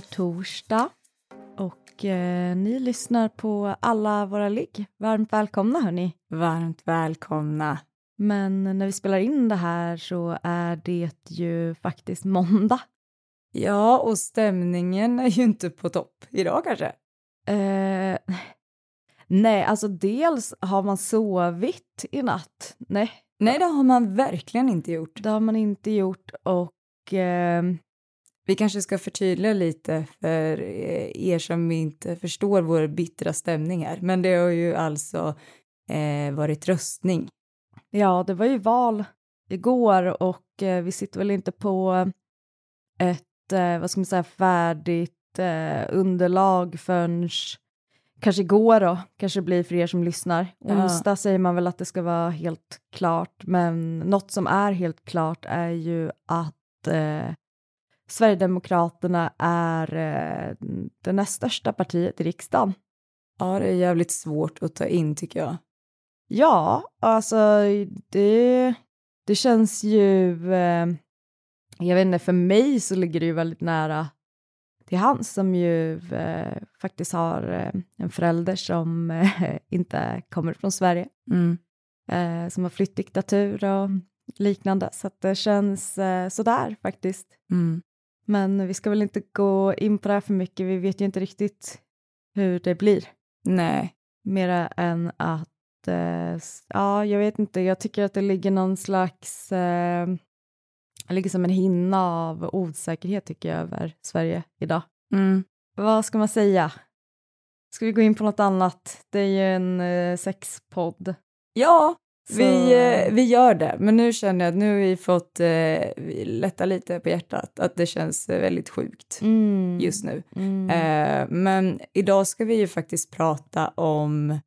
Är torsdag och eh, ni lyssnar på alla våra ligg. Varmt välkomna hörni. Varmt välkomna. Men när vi spelar in det här så är det ju faktiskt måndag. Ja, och stämningen är ju inte på topp idag kanske. Eh, nej, alltså dels har man sovit i natt. Nej, Nej, det har man verkligen inte gjort. det har man inte gjort och eh, Vi kanske ska förtydliga lite för eh, er som inte förstår vår bittra stämning här. Men det har ju alltså eh, varit röstning. ja, det var ju val igår och eh, vi sitter väl inte på ett, eh, vad ska man säga, färdigt eh, underlag förrän kanske igår då, kanske blir för er som lyssnar. Ja. Onsdag säger man väl att det ska vara helt klart, men något som är helt klart är ju att eh, Sverigedemokraterna är eh, det näst största partiet i riksdagen. Ja, det är jävligt svårt att ta in tycker jag. Ja, alltså det, det känns ju... Eh, jag vet inte, för mig så ligger det ju väldigt nära till hans som ju eh, faktiskt har eh, en förälder som eh, inte kommer från Sverige, Mm. eh, som har flyttdiktatur och liknande, så att det känns eh, sådär faktiskt. Mm. Men vi ska väl inte gå in på det här för mycket, vi vet ju inte riktigt hur det blir. Nej. Mera än att, eh, ja, jag vet inte, jag tycker att det ligger någon slags, eh, det ligger som en hinna av osäkerhet tycker jag över Sverige idag. Mm. Vad ska man säga? Ska vi gå in på något annat? Det är ju en eh, sexpodd. Ja, vi, eh, vi gör det. Men nu känner jag att nu har vi fått eh, lätta lite på hjärtat. Att det känns väldigt sjukt Mm. just nu. Mm. Eh, men idag ska vi ju faktiskt prata om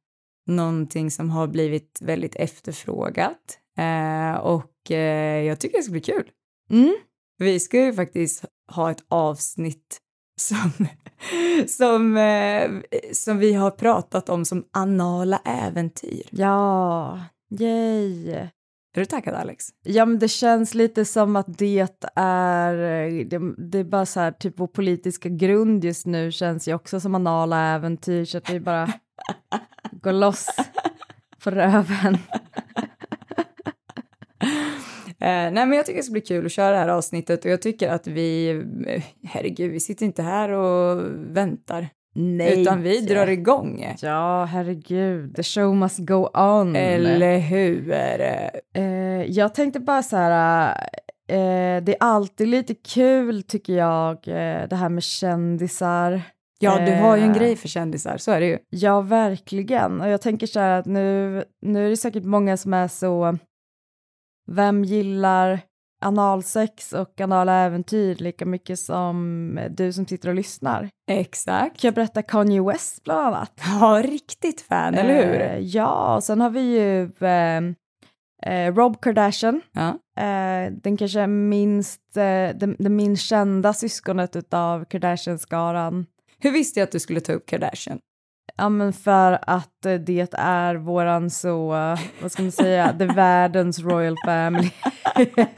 någonting som har blivit väldigt efterfrågat. Eh, och eh, jag tycker det ska bli kul. Mm. Vi ska ju faktiskt ha ett avsnitt som, som, eh, som vi har pratat om som anala äventyr. Ja, yay. Är du taggad Alex? Ja, men det känns lite som att det är, det, det är bara så här, typ vår politiska grund just nu känns ju också som anala äventyr, så att vi bara går loss på röven. Eh, nej men jag tycker det ska bli kul att köra det här avsnittet och jag tycker att vi, eh, herregud, vi sitter inte här och väntar. Nej. Utan vi drar igång. Ja, herregud, the show must go on. Eller hur? Eh, jag tänkte bara så här, eh, det är alltid lite kul tycker jag, eh, det här med kändisar. Ja, du har ju en Eh, grej för kändisar, så är det ju. Ja, verkligen. Och jag tänker så här att nu, nu är det säkert många som är så, vem gillar analsex och anala äventyr lika mycket som du som sitter och lyssnar? Exakt. Kan jag berätta Kanye West bland annat? Ja, riktigt fan, eller hur? Eh, ja, och sen har vi ju eh, eh, Rob Kardashian. Ja. Eh, den kanske minst, eh, den, den minst kända syskonet utav Kardashian-skaran. Hur visste jag att du skulle ta upp Kardashian? Ja, men för att eh, det är våran så, vad ska man säga, the världens royal family.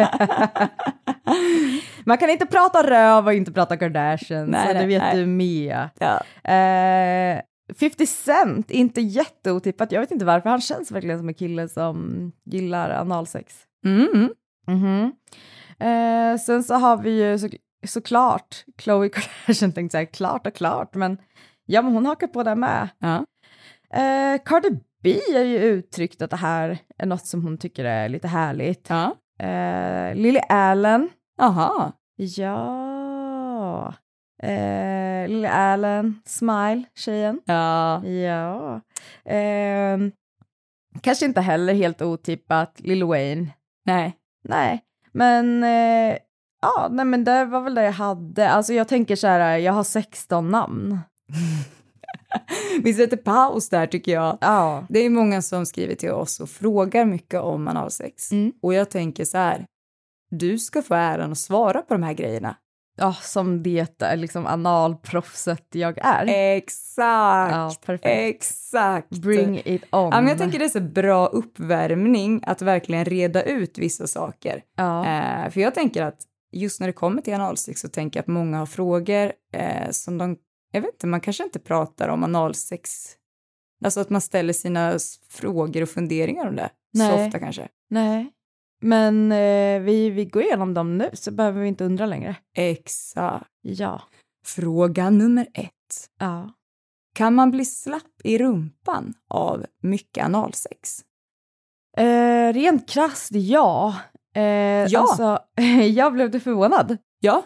Man kan inte prata röv och inte prata Kardashian, Nej, så det nej, vet nej. du med. Ja. Eh, 50 Cent, inte jätteotippat, jag vet inte varför, han känns verkligen som en kille som gillar analsex. Mm. Mhm. Eh, sen så har vi ju så, såklart Khloe Kardashian, tänkte säga klart och klart, men ja, men hon hakar på där med. Ja. Eh, Cardi B har ju uttryckt att det här är något som hon tycker är lite härligt. Ja. Eh, Lily Allen, Aha. ja. Eh, Lily Allen, Smile, tjejen. Ja. Ja. Eh, kanske inte heller helt otippat Lil Wayne. Nej. Nej, men eh, Ja, nej men det var väl det jag hade. Alltså jag tänker så här, jag har 16 namn. Vi sätter paus där tycker jag. Ja. Det är många som skriver till oss och frågar mycket om analsex. Mm. Och jag tänker så här, du ska få äran att svara på de här grejerna. Ja, som det är liksom analproffset jag är. Exakt! Ja, perfekt. Exakt! Bring it on. Ja, men jag tänker det är så bra uppvärmning att verkligen reda ut vissa saker. Ja. Eh, för jag tänker att just när det kommer till analsex så tänker jag att många har frågor eh, som de, jag vet inte, man kanske inte pratar om analsex, alltså att man ställer sina frågor och funderingar om det så Nej. ofta kanske. Nej. Men eh, vi, vi går igenom dem nu så behöver vi inte undra längre. Exakt. Ja. Fråga nummer ett. Ja. Kan man bli slapp i rumpan av mycket analsex? Eh, rent krasst, ja. Eh, Ja. Alltså, jag blev förvånad. Ja.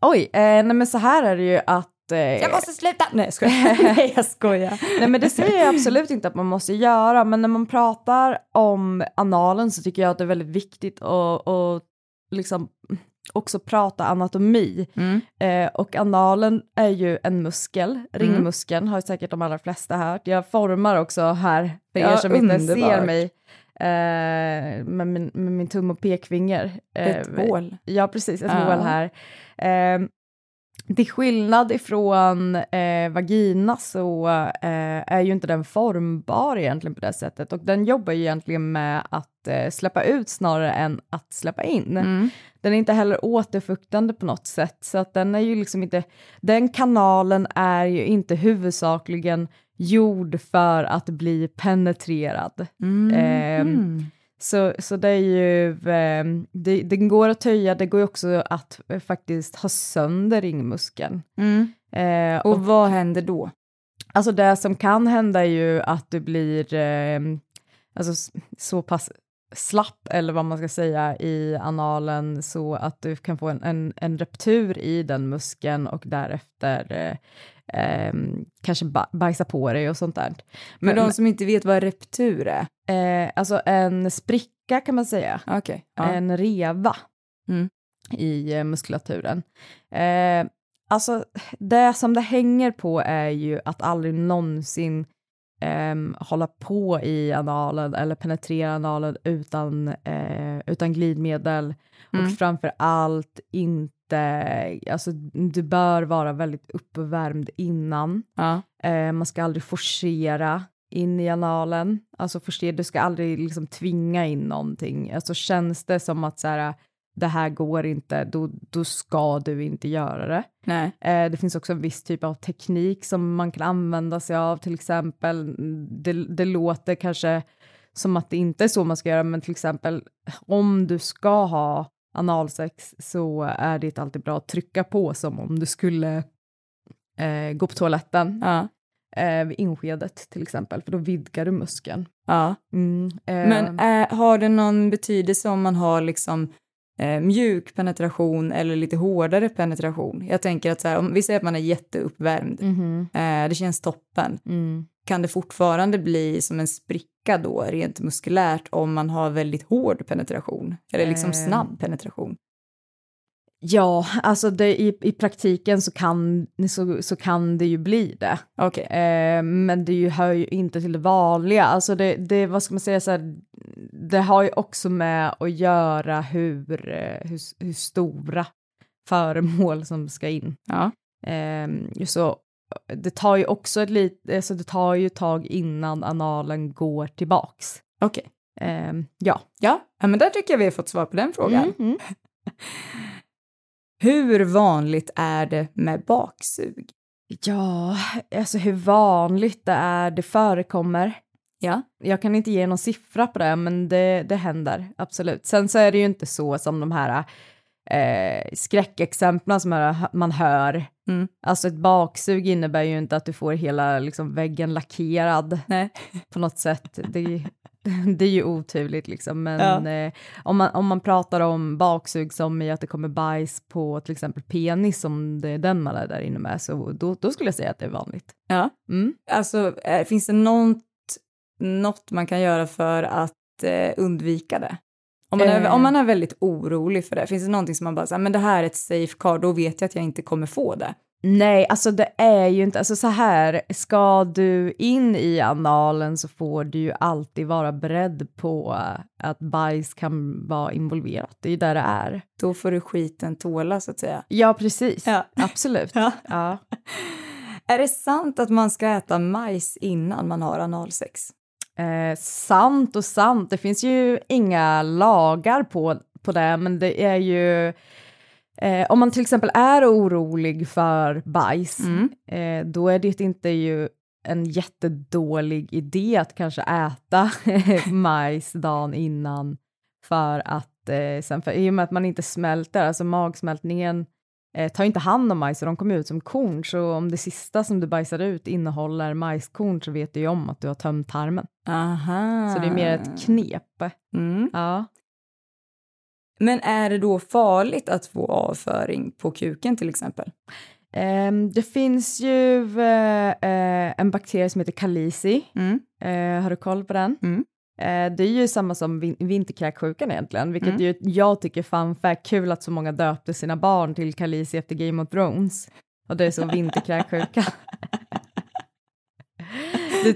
Oj, eh, nej men så här är det ju att... Eh, sluta! Nej, jag skojar. Nej, jag skojar. Nej men det säger jag absolut inte att man måste göra, men när man pratar om analen så tycker jag att det är väldigt viktigt att, att liksom också prata anatomi. Mm. Eh, och analen är ju en muskel, ringmuskeln har säkert de allra flesta hört. Jag formar också här för er Ja, som inte underbart. ser mig eh, med, min, med min tum och pekfinger. Eh, Ett hål. Ja, precis, ett Ja. hål här. Eh, till skillnad ifrån eh, vagina så eh, är ju inte den formbar egentligen på det sättet och den jobbar ju egentligen med att eh, släppa ut snarare än att släppa in. Mm. Den är inte heller återfuktande på något sätt så att den är ju liksom inte, den kanalen är ju inte huvudsakligen gjord för att bli penetrerad. Mm. Ehm, Så, så det är ju, eh, det, det går att töja, det går ju också att eh, faktiskt ha sönder ringmuskeln. Mm. Eh, Och och, vad händer då? alltså det som kan hända är ju att du blir eh, alltså, så pass slapp, eller vad man ska säga, i analen så att du kan få en, en, en reptur i den muskeln och därefter eh, eh, kanske ba- bajsa på dig och sånt där. För de som inte vet vad reptur är. eh, alltså en spricka kan man säga. Okej. Ja. en reva Mm. i eh, muskulaturen. Eh, alltså, det som det hänger på är ju att aldrig någonsin ehm, hålla på i analen eller penetrera analen utan, eh, utan glidmedel Mm. och framför allt inte, alltså du bör vara väldigt uppvärmd innan. Ja. Eh, man ska aldrig forcera in i analen. Alltså forcera, du ska aldrig liksom tvinga in någonting. Alltså känns det som att så här, det här går inte, då, då ska du inte göra det. Nej. Eh, det finns också en viss typ av teknik som man kan använda sig av, till exempel, det, det låter kanske som att det inte är så man ska göra, men till exempel om du ska ha analsex så är det alltid bra att trycka på som om du skulle eh, gå på toaletten Ja. eh, vid inskedet till exempel, för då vidgar du muskeln. Ja. Mm, eh, Men eh, har det någon betydelse om man har liksom eh, mjuk penetration eller lite hårdare penetration? Jag tänker att så här, om vi säger att man är jätteuppvärmd, eh, det känns toppen. mm. Kan det fortfarande bli som en spricka då, rent muskulärt, om man har väldigt hård penetration? Eller liksom Eh. snabb penetration? Ja, alltså det, i, i praktiken så kan, så, så kan det ju bli det. Okej. Eh, men det ju, hör ju inte till det vanliga. Alltså det, det, vad ska man säga, så här, det har ju också med att göra hur, eh, hur, hur stora föremål som ska in. Ja. Eh, så det tar ju också ett lit, alltså det tar ju tag innan analen går tillbaks. Okej. Eh, ja. Ja, ja, men där tycker jag vi har fått svar på den frågan. Mm, mm. Hur vanligt är det med baksug? Ja, alltså hur vanligt det är, det förekommer. Ja. Jag kan inte ge någon siffra på det, men det, det händer absolut. Sen så är det ju inte så som de här eh, skräckexemplen som man hör. Mm. Alltså ett baksug innebär ju inte att du får hela liksom, väggen lackerad Nej. på något sätt. Det, det är ju oturligt liksom, men eh, om, man, om man pratar om baksug som i att det kommer bajs på till exempel penis, om det är den man är där inne med, så då, då skulle jag säga att det är vanligt. Ja. Mm. Alltså, eh, finns det något, något man kan göra för att eh, undvika det? Om man, är, Eh. om man är väldigt orolig för det, finns det någonting som man bara säger, men det här är ett safe card, då vet jag att jag inte kommer få det. Nej, alltså det är ju inte, alltså så här, ska du in i analen så får du ju alltid vara beredd på att bajs kan vara involverat, det är ju där det är. Då får du skiten tåla så att säga. Ja, precis. Ja. Absolut. Ja. Ja. Är det sant att man ska äta majs innan man har analsex? Eh, sant och sant, det finns ju inga lagar på, på det, men det är ju eh, om man till exempel är orolig för bajs, Mm. eh, då är det inte ju en jättedålig idé att kanske äta majs dagen innan för att eh, sen, för, i och med att man inte smälter, alltså magsmältningen eh, tar inte hand om majs och de kommer ut som korn, så om det sista som du bajsar ut innehåller majskorn så vet du ju om att du har tömt tarmen. Aha. Så det är mer ett knep. Mm. Ja. Men är det då farligt att få avföring på kuken till exempel? Ehm, det finns ju eh, eh, en bakterie som heter kalisi. Mm. Eh, har du koll på den? Mm. Det är ju samma som vin vinterkräksjukan egentligen, vilket Mm. ju jag tycker fun fact, kul att så många döpte sina barn till kalisi efter Game of Thrones. Och det är så vinterkräksjuka.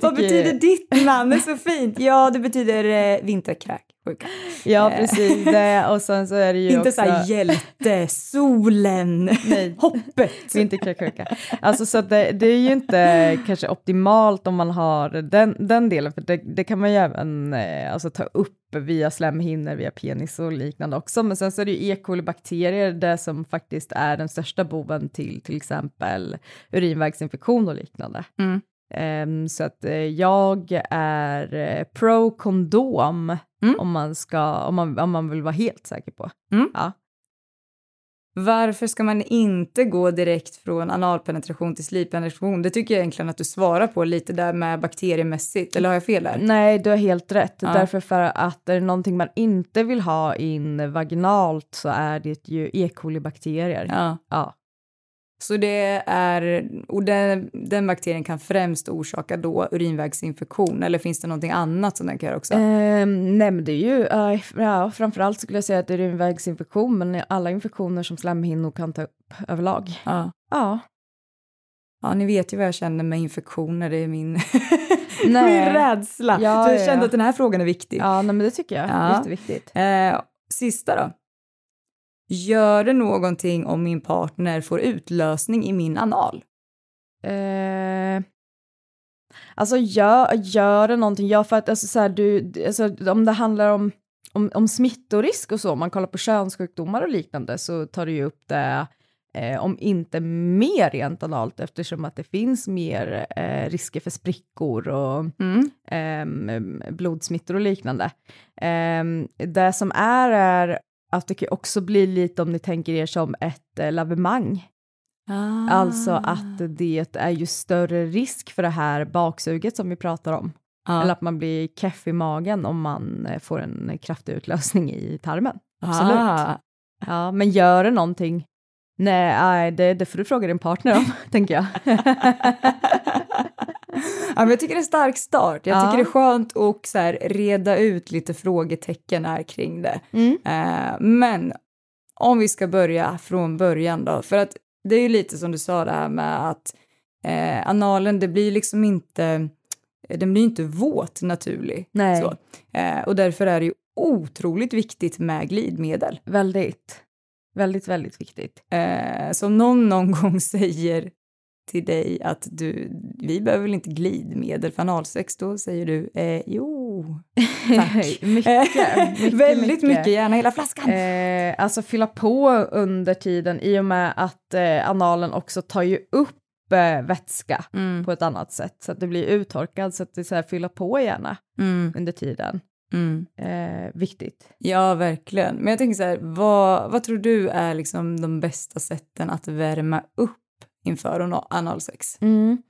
Vad betyder ditt namn? Det är så fint. Ja, det betyder eh, vinterkräksjuka. Ja, Eh. precis. Det, och sen så är det ju Inte också... så här hjälte, solen, Nej. hoppet. Vinterkräksjuka. Alltså så det, det är ju inte kanske optimalt om man har den, den delen, för det, det kan man ju även eh, alltså, ta upp via slemhinnor, via penis och liknande också. Men sen så är det ju E. coli-bakterier, det som faktiskt är den största boven till till exempel urinvägsinfektion och liknande. Mm. Ehm, så att eh, jag är eh, pro kondom Mm. om, man ska, om, man, om man vill vara helt säker på. Mm. Ja. Varför ska man inte gå direkt från analpenetration till slippenetration? Det tycker jag egentligen att du svarar på lite där med bakteriemässigt, eller har jag fel där? Nej, du har helt rätt. Ja. Därför för att är det någonting man inte vill ha in vaginalt så är det ju E. coli-bakterier. Ja. Ja. Så det är, och den, den bakterien kan främst orsaka då urinvägsinfektion, eller finns det någonting annat som den kan göra också? Det är ju, eh, ja, framförallt skulle jag säga att det är urinvägsinfektion, men alla infektioner som slemhinnor kan ta upp överlag. Ja. Ja. ja, ni vet ju vad jag känner med infektioner, det är min, min rädsla. Ja, så jag ja, kände ja. att den här frågan är viktig. ja, nej, men det tycker jag. Ja. Jätteviktigt. Eh, sista då. Gör det någonting om min partner får utlösning i min anal? Eh, alltså gör, gör det någonting, ja för att alltså, så här, du, alltså, om det handlar om, om, om smittorisk och så, om man kollar på könssjukdomar och liknande så tar det ju upp det eh, om inte mer rent analt eftersom att det finns mer eh, risker för sprickor och Mm. ehm, blodsmittor och liknande. Ehm, det som är är att det kan också bli lite om ni tänker er som ett eh, lavemang. Ah. Alltså att det är ju större risk för det här baksuget som vi pratar om. Ja. Eller att man blir keff i magen om man eh, får en kraftig utlösning i tarmen. Absolut. Ah. Ja, men gör det någonting? Nej, nej, det, det får du fråga din partner om, tänker jag. ja, men jag tycker det är en stark start. Jag Ja. tycker det är skönt att så här, reda ut lite frågetecken här kring det. Mm. Eh, men om vi ska börja från början då, för att det är ju lite som du sa det här med att eh, analen, det blir liksom inte, den blir inte våt naturlig. Nej. Så. Eh, och därför är det ju otroligt viktigt med glidmedel. Väldigt, väldigt, väldigt viktigt. Eh, så om någon någon gång säger till dig att du, vi behöver väl inte glidmedel för analsex, då säger du eh, jo, tack. mycket, mycket, Väldigt mycket, gärna hela flaskan. Eh, alltså fylla på under tiden i och med att eh, analen också tar ju upp eh, vätska Mm. på ett annat sätt så att det blir uttorkad så att det är så här, fylla på gärna Mm. under tiden. Mm. Eh, viktigt. Ja, verkligen. Men jag tänker så här, vad, vad tror du är liksom de bästa sätten att värma upp inför ana- analsex? Mm.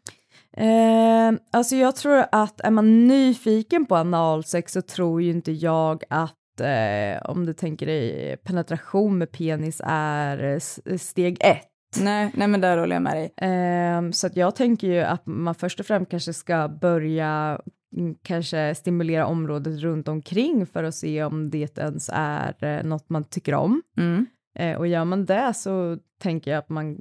Eh, alltså jag tror att är man nyfiken på analsex så tror ju inte jag att eh, om du tänker dig penetration med penis är eh, steg ett. Nej, nej, men där håller jag med dig. Ehm, så att jag tänker ju att man först och främst kanske ska börja mm, kanske stimulera området runt omkring för att se om det ens är eh, något man tycker om. Mm. Eh, och gör man det så tänker jag att man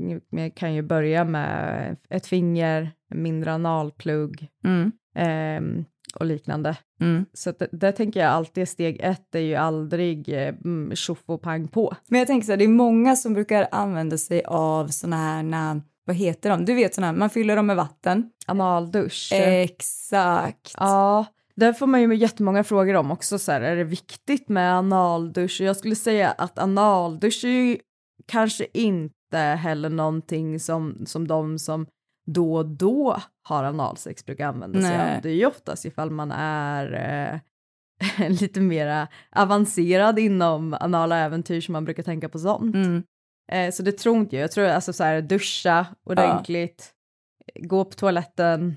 kan ju börja med ett finger, mindre analplugg Mm. ehm, och liknande. Mm. Så det, det tänker jag alltid, steg ett är ju aldrig eh, mm, tjoff och pang på. Men jag tänker så här, det är många som brukar använda sig av såna här, na, vad heter de? Du vet såna här, man fyller dem med vatten. Analdusch. Exakt. Ja, där får man ju jättemånga frågor om också, så här, är det viktigt med analdusch? Jag skulle säga att analdusch är ju kanske inte heller någonting som, som de som då och då har analsex brukar använda sig Nej. av. Det är ju oftast ifall man är eh, lite mera avancerad inom anala äventyr som man brukar tänka på sånt. Mm. Eh, så det tror inte jag. Jag tror alltså så här duscha ordentligt, gå på toaletten.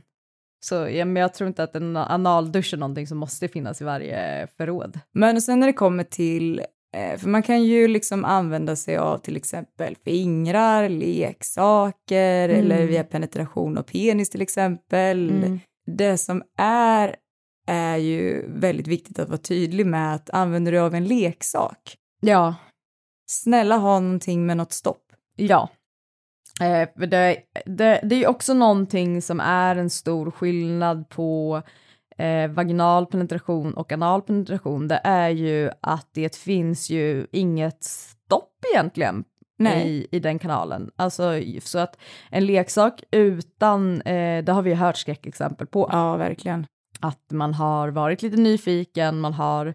Så ja, men jag tror inte att en analdusch är någonting som måste finnas i varje förråd. Men och sen när det kommer till, eh, för man kan ju liksom använda sig av till exempel fingrar, leksaker Mm. eller via penetration av penis till exempel. Det som är, är ju väldigt viktigt att vara tydlig med att använder du av en leksak, Ja, snälla ha någonting med något stopp. ja. Eh, det, det, det är också någonting som är en stor skillnad på eh, vaginal penetration och anal penetration. Det är ju att det finns ju inget stopp egentligen Nej. i, i den kanalen. Alltså så att en leksak utan, eh, det har vi hört skräckexempel på, Ja, verkligen. att man har varit lite nyfiken, man har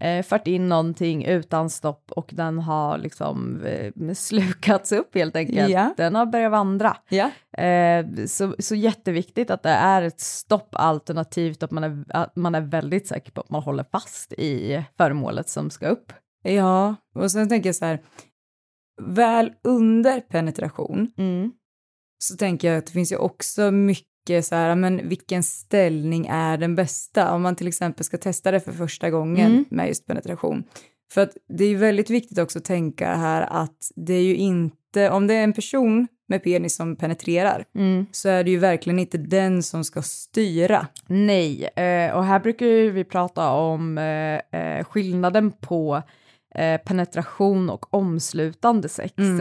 eh, fört in någonting utan stopp och den har liksom eh, slukats upp helt enkelt. Ja. Den har börjat vandra. Ja. Eh, så, så jätteviktigt att det är ett stopp alternativt att man är, att man är väldigt säker på att man håller fast i föremålet som ska upp. Ja, och sen tänker jag så här, väl under penetration så tänker jag att det finns ju också mycket så här, men vilken ställning är den bästa? Om man till exempel ska testa det för första gången Mm. med just penetration. För att det är ju väldigt viktigt också att tänka här att det är ju inte, om det är en person med penis som penetrerar så är det ju verkligen inte den som ska styra. Nej, eh, och här brukar ju vi prata om eh, eh, skillnaden på penetration och omslutande sex. Mm.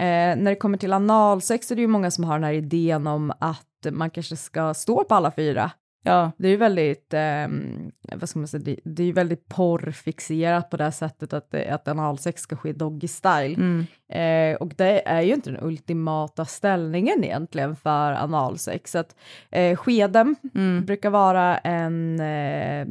Eh, när det kommer till analsex är det ju många som har den här idén om att man kanske ska stå på alla fyra. Ja, Det är ju väldigt, ehm, vad ska man säga, det, det är ju väldigt porrfixerat på det här sättet att, att analsex ska ske doggy style. mm. Eh, och det är ju inte den ultimata ställningen egentligen för analsex. Så att, eh, skeden Mm. brukar vara en, eh,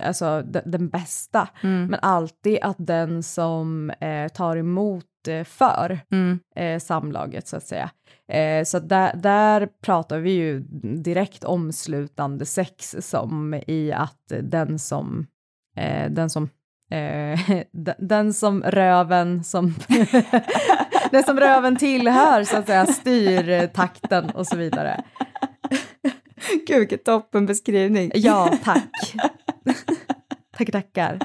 alltså de, den bästa, Mm. men alltid att den som eh, tar emot eh, för Mm. eh, samlaget så att säga. Eh, så där, där pratar vi ju direkt omslutande sex som i att den som, eh, den som Eh, den, som röven som den som röven tillhör så att säga styr takten och så vidare. Gud, vilken toppenbeskrivning. Ja, tack. tackar, tackar.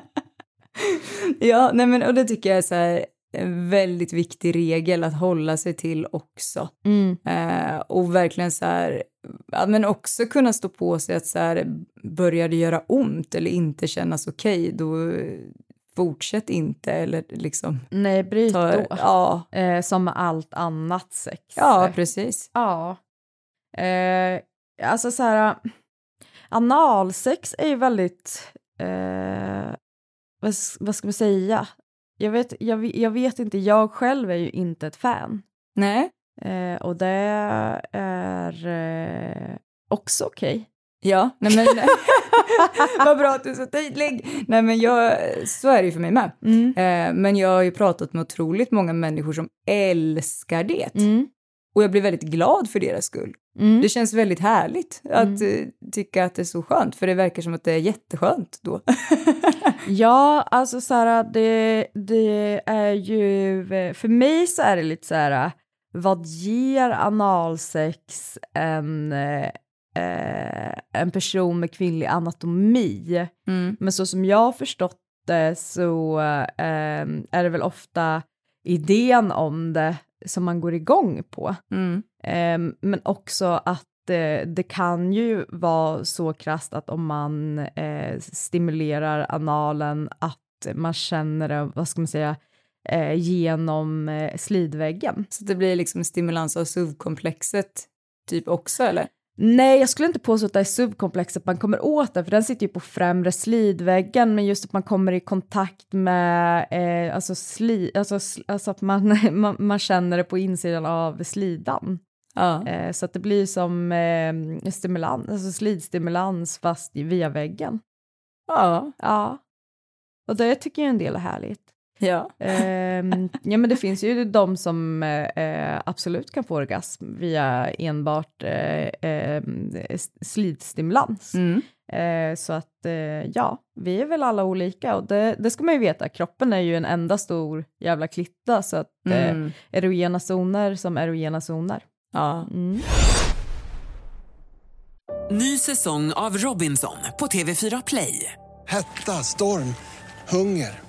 Ja, nej men och det tycker jag är så här en väldigt viktig regel att hålla sig till också. Mm. Eh, och verkligen så här, men också kunna stå på sig att så här, börjar det göra ont eller inte kännas okej, då eh, fortsätt inte eller liksom Nej, bryt ta, då. ja, Eh, som allt annat sex. ja, precis. Ja. Eh, alltså så här, analsex är ju väldigt, eh, vad, vad ska man säga? Jag vet, jag, jag vet inte, jag själv är ju inte ett fan. Nej, Eh, och det är eh, också okej. ja, nej men vad bra att du är så tydlig. Nej men jag, så är det ju för mig med. Mm. Eh, men jag har ju pratat med otroligt många människor som älskar det. Mm. Och jag blir väldigt glad för deras skull. Mm. Det känns väldigt härligt att eh, tycka att det är så skönt, för det verkar som att det är jätteskönt då. Ja, alltså så här, det, det är ju, för mig så är det lite så här, vad ger analsex en, eh, en person med kvinnlig anatomi? Mm. Men så som jag har förstått det så eh, är det väl ofta idén om det som man går igång på. Mm. Eh, men också att det, det kan ju vara så krasst att om man eh, stimulerar analen att man känner det, vad ska man säga, eh, genom eh, slidväggen. Så det blir liksom stimulans av SUV-komplexet typ också eller? Nej, jag skulle inte påstå att det är subkomplexet man kommer åt det, för den sitter ju på främre slidväggen, men just att man kommer i kontakt med, eh, alltså, sli, alltså, alltså att man, man, man, känner det på insidan av slidan. Ja. Eh, så att det blir som eh, stimulans, alltså slidstimulans fast via väggen. Ja. Ja. Och det tycker jag en del är härligt. Ja. Eh, ja men det finns ju de som eh, absolut kan få orgasm via enbart eh, eh slidstimulans. Mm. Eh, så att eh, ja, vi är väl alla olika och det, det, ska man ju veta, kroppen är ju en enda stor jävla klitta så att mm. erogena zoner som erogena zoner. Ja. Mm. Ny säsong av Robinson på TV4 Play. Hetta, storm, hunger.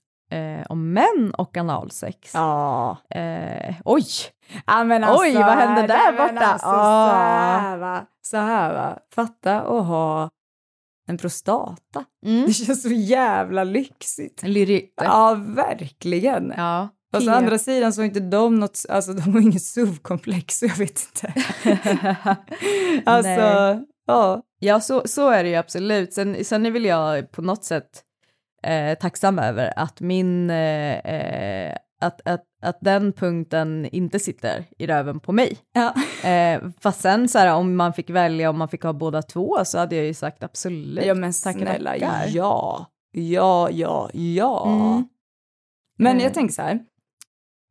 eh, om män och analsex. Ja. Eh, oj! Ja, men alltså, oj, vad hände där borta? Alltså, oh. så, här, va? så här va, fatta att ha en prostata. Mm. Det känns så jävla lyxigt. Lyrigt. Ja, verkligen. Ja. Fast å andra sidan så har inte de något, alltså de har inget SUV-komplex så jag vet inte. alltså, Nej. ja. Ja, så, så är det ju absolut. Sen, sen vill jag på något sätt eh, tacksam över att min, eh, eh, att, att, att den punkten inte sitter i röven på mig. Ja. Eh, fast sen så här, om man fick välja om man fick ha båda två så hade jag ju sagt absolut. Ja men snälla, ja, ja, ja, ja. Mm. Men jag eh. tänker så här,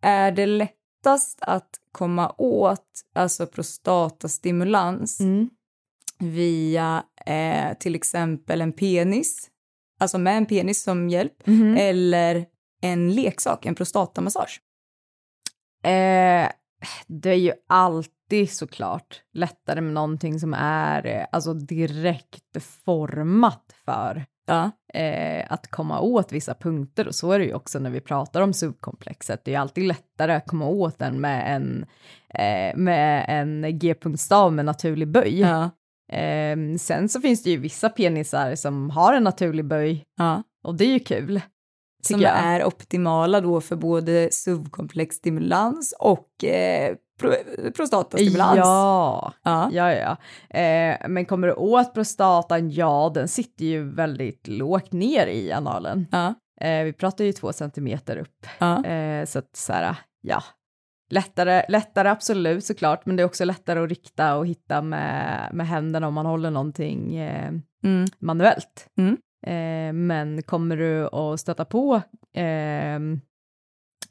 är det lättast att komma åt alltså prostatastimulans mm. via eh, till exempel en penis alltså med en penis som hjälp, mm. eller en leksak, en prostatamassage? Eh, det är ju alltid såklart lättare med någonting som är eh, alltså direkt format för ja. eh, att komma åt vissa punkter och så är det ju också när vi pratar om subkomplexet. Det är alltid lättare att komma åt den med en, eh, med en g-punktstav med naturlig böj. Ja. Eh, sen så finns det ju vissa penisar som har en naturlig böj ja. och det är ju kul. Som jag. är optimala då för både subkomplex stimulans och eh, pro prostatastimulans. Ja, ja, ja. ja. Eh, men kommer du åt prostatan, ja den sitter ju väldigt lågt ner i analen. Ja. Eh, vi pratar ju två centimeter upp. Ja. Eh, så att så här, ja, Lättare, lättare absolut såklart, men det är också lättare att rikta och hitta med, med händerna om man håller någonting eh, mm. manuellt. Mm. Eh, men kommer du att stöta på eh,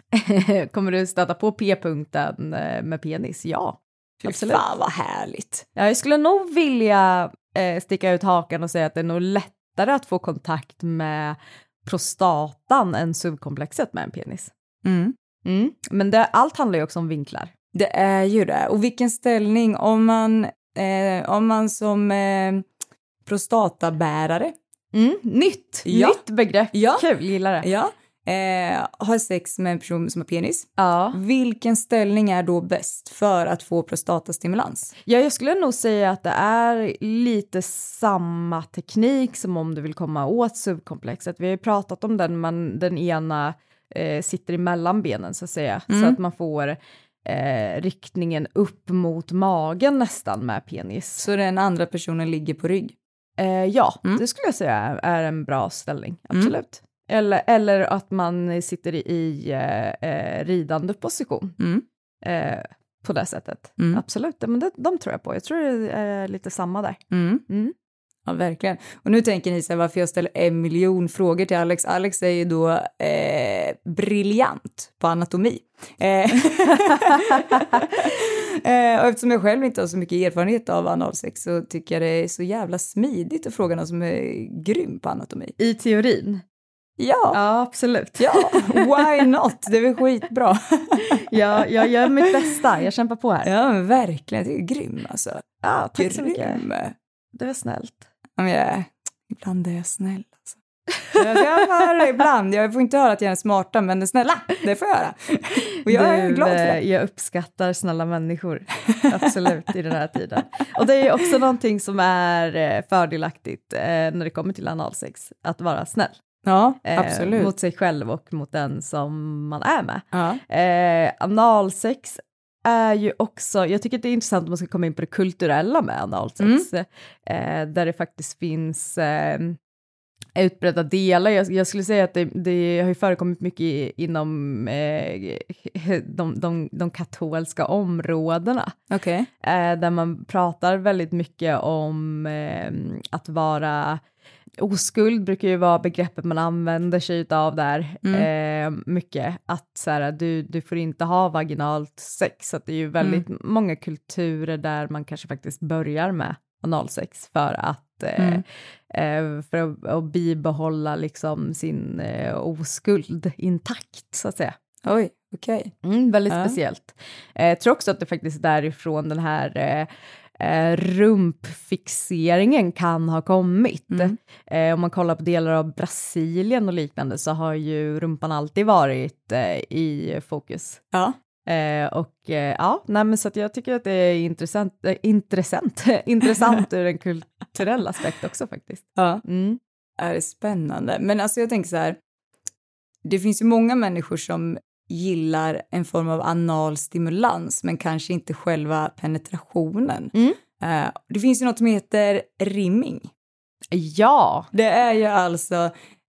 kommer du stöta på p-punkten eh, med penis? Ja, absolut. Fan vad härligt. Ja, jag skulle nog vilja eh, sticka ut hakan och säga att det är nog lättare att få kontakt med prostatan än subkomplexet med en penis. Mm. Mm. Men det, allt handlar ju också om vinklar. Det är ju det. Och vilken ställning, om man, eh, om man som eh, prostatabärare Mm, nytt, ja. nytt begrepp. Ja. Kul, gillar det. Ja. Eh, har sex med en person som har penis. Ja. Vilken ställning är då bäst för att få prostatastimulans? Ja, jag skulle nog säga att det är lite samma teknik som om du vill komma åt subkomplexet. Vi har ju pratat om den, man, den ena eh, sitter emellan benen så att säga, mm. så att man får eh, riktningen upp mot magen nästan med penis. Så den andra personen ligger på rygg? Eh, ja, mm. det skulle jag säga är en bra ställning, mm. absolut. Eller, eller att man sitter i eh, eh, ridande position. Mm. Eh, på det sättet. Mm. Absolut, men det, de tror jag på. Jag tror det är lite samma där. Ja, verkligen. Och nu tänker ni så här, varför jag ställer en miljon frågor till Alex. Alex är ju då eh, briljant på anatomi. Eh, eh, och eftersom jag själv inte har så mycket erfarenhet av analsex så tycker jag det är så jävla smidigt att fråga någon som är grym på anatomi. I teorin? Ja, Ja, absolut. ja, why not? Det är väl skitbra. jag, jag gör mitt bästa, jag kämpar på här. ja, verkligen. Det är grym alltså. Ja, tack så mycket. Grym. Det var snällt. Men jag, ibland är jag snäll alltså. Jag ska höra ibland. Jag får inte höra att jag är smarta, men snälla, det får jag höra. Och jag är Du, glad för eh, det. Jag uppskattar snälla människor, absolut, i den här tiden. Och det är också någonting som är eh, fördelaktigt eh, när det kommer till analsex, att vara snäll. Ja, eh, absolut. Mot sig själv och mot den som man är med. Ja. Eh, analsex är ju också, jag tycker att det är intressant om man ska komma in på det kulturella med analsex, Mm. eh, där det faktiskt finns eh, utbredda delar. Jag, jag skulle säga att det, det har ju förekommit mycket i, inom eh, de, de, de katolska områdena, Okej. eh, där man pratar väldigt mycket om eh, att vara Oskuld brukar ju vara begreppet man använder sig av där eh, mycket. Att så här, du, du får inte ha vaginalt sex. Så att det är ju väldigt många kulturer där man kanske faktiskt börjar med analsex för att, eh, eh, för att, att bibehålla liksom sin eh, oskuld intakt så att säga. Oj, okej. Mm, väldigt Ja. speciellt. Eh, jag tror också att det faktiskt därifrån den här eh, rumpfixeringen kan ha kommit. Mm. Eh, om man kollar på delar av Brasilien och liknande så har ju rumpan alltid varit eh, i fokus. Ja. Eh, och eh, ja, nej, men så att jag tycker att det är intressant, eh, intressant, intressant ur en kulturell aspekt också faktiskt. ja. Mm. Är det spännande. Men alltså jag tänker så här, det finns ju många människor som gillar en form av anal stimulans, men kanske inte själva penetrationen. Mm. Eh, det finns ju något som heter rimming. Ja, Det är ju alltså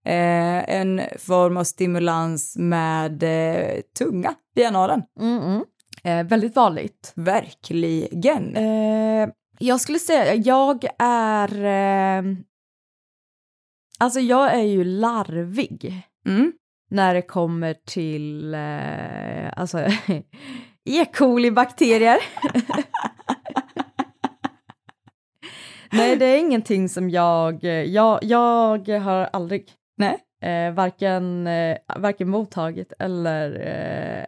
eh, en form av stimulans med eh, tunga i analen. mm, mm. Väldigt vanligt. Verkligen. Jag skulle säga, jag är... Alltså jag är ju larvig Mm. När det kommer till eh, alltså, E. coli-bakterier. Nej, det är ingenting som jag... Jag, jag har aldrig Nej. eh, varken, eh, varken mottagit eller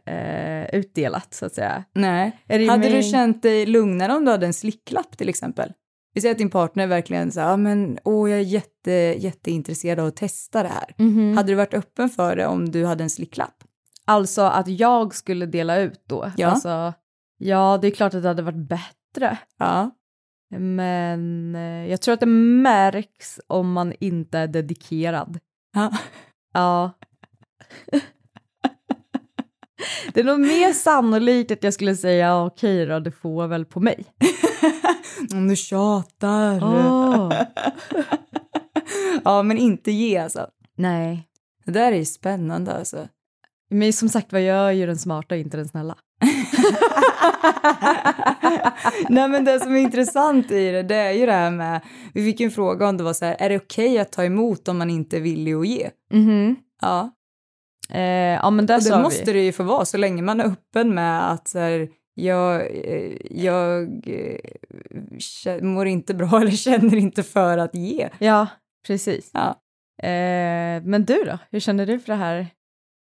eh, eh, utdelat, så att säga. Nej. Hade du rimming- känt dig lugnare om du hade en slicklapp till exempel? Vi säger att din partner verkligen sa, ja men åh jag är jätte, jätteintresserad av att testa det här. Mhm. Hade du varit öppen för det om du hade en slicklapp? Alltså att jag skulle dela ut då? Ja. Alltså, ja, det är klart att det hade varit bättre. Ja. Men eh, jag tror att det märks om man inte är dedikerad. ja. Ja. Det är nog mer sannolikt att jag skulle säga "Ja, okej då, du får väl på mig. Om du tjatar. Åh. ja, men inte ge alltså. Nej. Det där är ju spännande alltså. Men som sagt vad jag är ju den smarta, inte den snälla. Nej men det som är intressant i det, det är ju det här med, vi fick en fråga om det var så här, är det okej att ta emot om man inte är villig att ge? Mhm. Ja, Eh, ja men där och det måste vi. det ju få vara så länge man är öppen med att så här, jag, eh, jag eh, mår inte bra eller känner inte för att ge. Ja, precis. Ja. Eh, men du då? Hur känner du för det här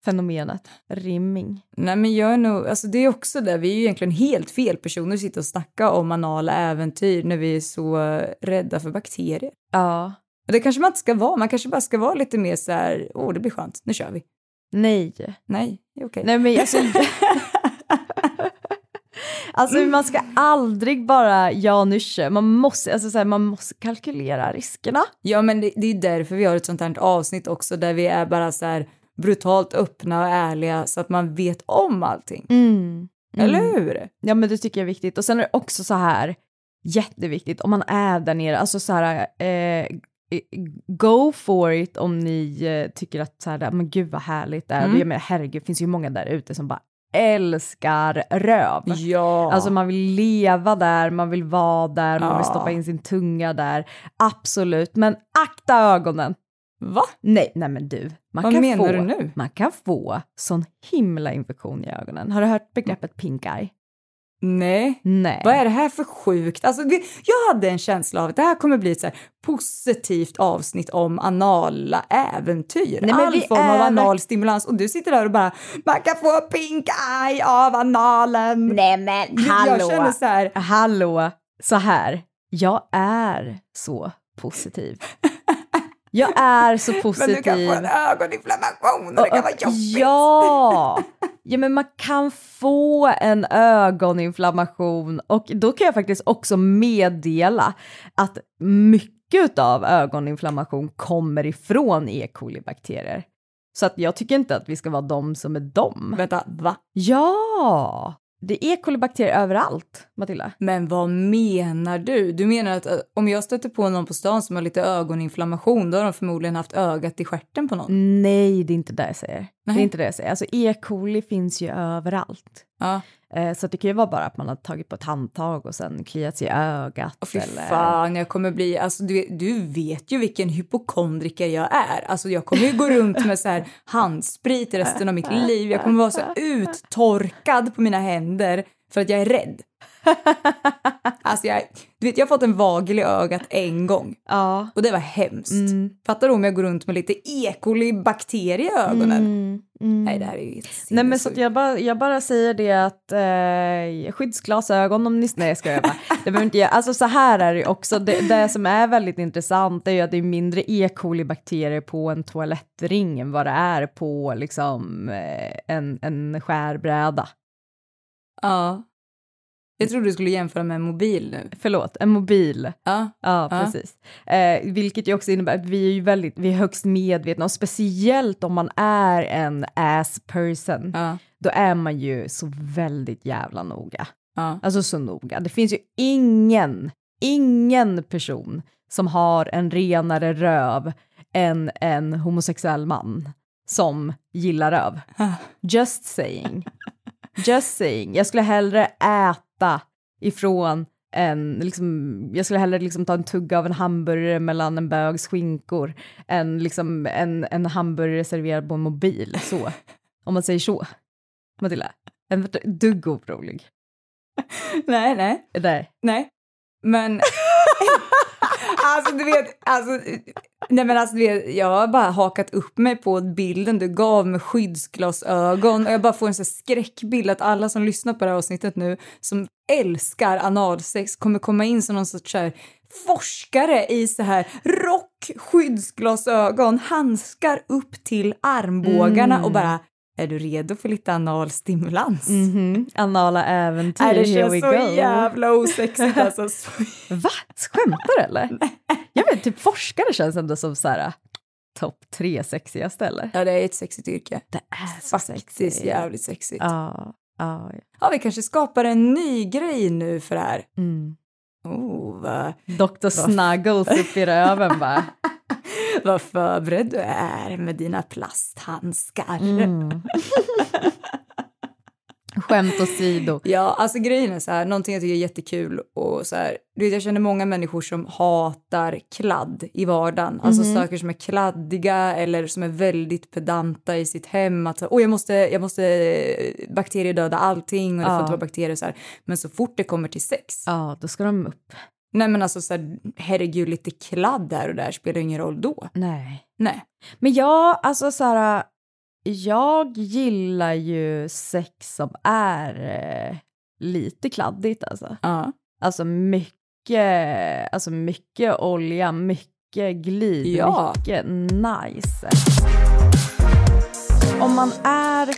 fenomenet? Rimming? Nej men jag är nog, alltså det är också det, vi är ju egentligen helt fel personer att sitta och snacka om anala äventyr när vi är så rädda för bakterier. Ja. Och det kanske man inte ska vara, man kanske bara ska vara lite mer så här, åh det blir skönt, nu kör vi. Nej. Nej, okej. Nej men alltså... alltså man ska aldrig bara ja nysche, man måste, alltså, så här, man måste kalkylera riskerna. Ja, men det, det är därför vi har ett sånt här avsnitt också där vi är bara så här brutalt öppna och ärliga så att man vet om allting. Mm. Eller hur? Ja men det tycker jag är viktigt. Och sen är det också så här, jätteviktigt, om man är där nere, alltså så här, eh, go for it om ni eh, tycker att så här, men gud vad härligt det är. Mm. Menar, herregud, det finns ju många där ute som bara älskar röv. Ja. Alltså man vill leva där, man vill vara där, man vill Ja. stoppa in sin tunga där. Absolut, men akta ögonen. Va? Nej, nej men du. Man Vad kan menar få, du nu? Man kan få sån himla infektion i ögonen. Har du hört begreppet pink eye? Nej. Nej. Vad är det här för sjukt? Alltså, det, jag hade en känsla av att det här kommer bli ett så positivt avsnitt om anala äventyr. Nej, All form av anal stimulans. Och du sitter där och bara, man kan få pink eye av analen. Nej men Jag känner så här, Hallå, så här. Jag är så positiv. Jag är så men positiv. du kan få en ögoninflammation och det kan vara jobbigt. Ja! ja, men man kan få en ögoninflammation och då kan jag faktiskt också meddela att mycket av ögoninflammation kommer ifrån E. coli-bakterier. Så att jag tycker inte att vi ska vara de som är dem. Vänta, va? Ja! Det är coli-bakterier överallt, Matilda. Men vad menar du? Du menar att eh, om jag stöter på någon på stan som har lite ögoninflammation, då har de förmodligen haft ögat i stjärten på någon? Nej, det är inte det jag säger. Det Nej. är inte det jag säger. Alltså E. coli finns ju överallt. Ja. Eh, så det kan ju vara bara att man har tagit på ett handtag och sen kliat sig i ögat. Åh, fy eller... fan, jag kommer bli, alltså du, du vet ju vilken hypokondriker jag är. Alltså jag kommer ju gå runt med så här handsprit resten av mitt liv. Jag kommer vara så uttorkad på mina händer för att jag är rädd. Alltså jag, du vet, jag har fått en vagel i ögat en gång Ja. och det var hemskt. Mm. Fattar du om jag går runt med lite E. coli-bakterier i ögonen? Mm, mm. Nej, det här är ju Nej men så jag bara, jag bara säger det att eh, skyddsglasögon om ni... Nej jag skojar bara. Det behöver inte jag. Alltså så här är det ju också. Det, det som är väldigt intressant är ju att det är mindre E. coli-bakterier på en toalettring än vad det är på liksom eh, en, en skärbräda. Ja. Jag trodde du skulle jämföra med en mobil nu. Förlåt, en mobil. Ja. Ja, Ja. precis. Eh, vilket ju också innebär att vi är ju väldigt, vi är högst medvetna och speciellt om man är en ass person, Ja. då är man ju så väldigt jävla noga. Ja. Alltså så noga. Det finns ju ingen, ingen person som har en renare röv än en homosexuell man som gillar röv. Just saying. Just saying. Jag skulle hellre äta ifrån en, liksom, jag skulle hellre liksom ta en tugga av en hamburgare mellan en bögs skinkor än liksom en, en hamburgare serverad på en mobil. Så. Om man säger så. Matilda, ett dugg orolig? Nej, nej. Nej. Nej, men... alltså du vet, alltså, nej men alltså du vet, jag har bara hakat upp mig på bilden du gav med skyddsglasögon och jag bara får en sån skräckbild att alla som lyssnar på det här avsnittet nu som älskar analsex kommer komma in som någon sorts så här, forskare i så här rock, skyddsglasögon, handskar upp till armbågarna och bara är du redo för lite analstimulans? Mhm. Anala äventyr, det here we känns så go. jävla osexigt alltså. Så Va? Skämtar eller? Jag vet, typ forskare känns ändå som så här topp tre sexigaste eller? Ja, det är ett sexigt yrke. Det är så Faktiskt sexigt. jävligt sexigt. Ja, ja, ja. Ja, vi kanske skapar en ny grej nu för det här. Mm. Oh, vad, Dr. Snuggles upp i röven bara. vad förberedd du är med dina plasthandskar. Mm. Skämt åsido. Ja, alltså grejen är så här, någonting jag tycker är jättekul och så här, du vet jag känner många människor som hatar kladd i vardagen, alltså Mhm. saker som är kladdiga eller som är väldigt pedanta i sitt hem, att så, oh, jag måste, jag måste eh, bakteriedöda allting och det får Ja. inte vara bakterier så här. Men så fort det kommer till sex, Ja, då ska de upp. Nej men alltså så här, herregud lite kladd där och där spelar ingen roll då. Nej. Nej. Men jag, alltså så här, jag gillar ju sex som är eh, lite kladdigt alltså. Ja. Alltså mycket, alltså mycket olja, mycket glid, Ja. mycket nice. Om man är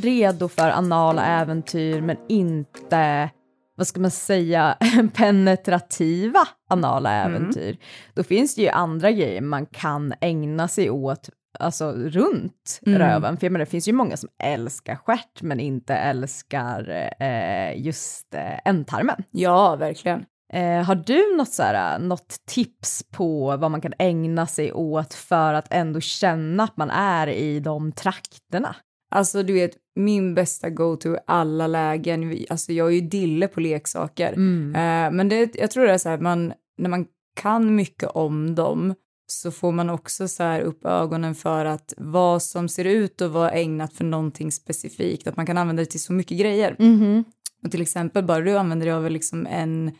redo för anala äventyr men inte, vad ska man säga, penetrativa anala äventyr, då finns det ju andra grejer man kan ägna sig åt alltså runt Mm. röven. För jag menar, det finns ju många som älskar stjärt men inte älskar eh, just eh, ändtarmen. ja, verkligen. Eh, har du något, så här, något tips på vad man kan ägna sig åt för att ändå känna att man är i de trakterna? Alltså du vet, min bästa go-to i alla lägen, alltså jag är ju dille på leksaker. Mm. Eh, men det, jag tror det är så här, man, när man kan mycket om dem så får man också så här upp ögonen för att vad som ser ut att vara ägnat för någonting specifikt, att man kan använda det till så mycket grejer. Mhm. Och till exempel bara du använder dig av liksom en,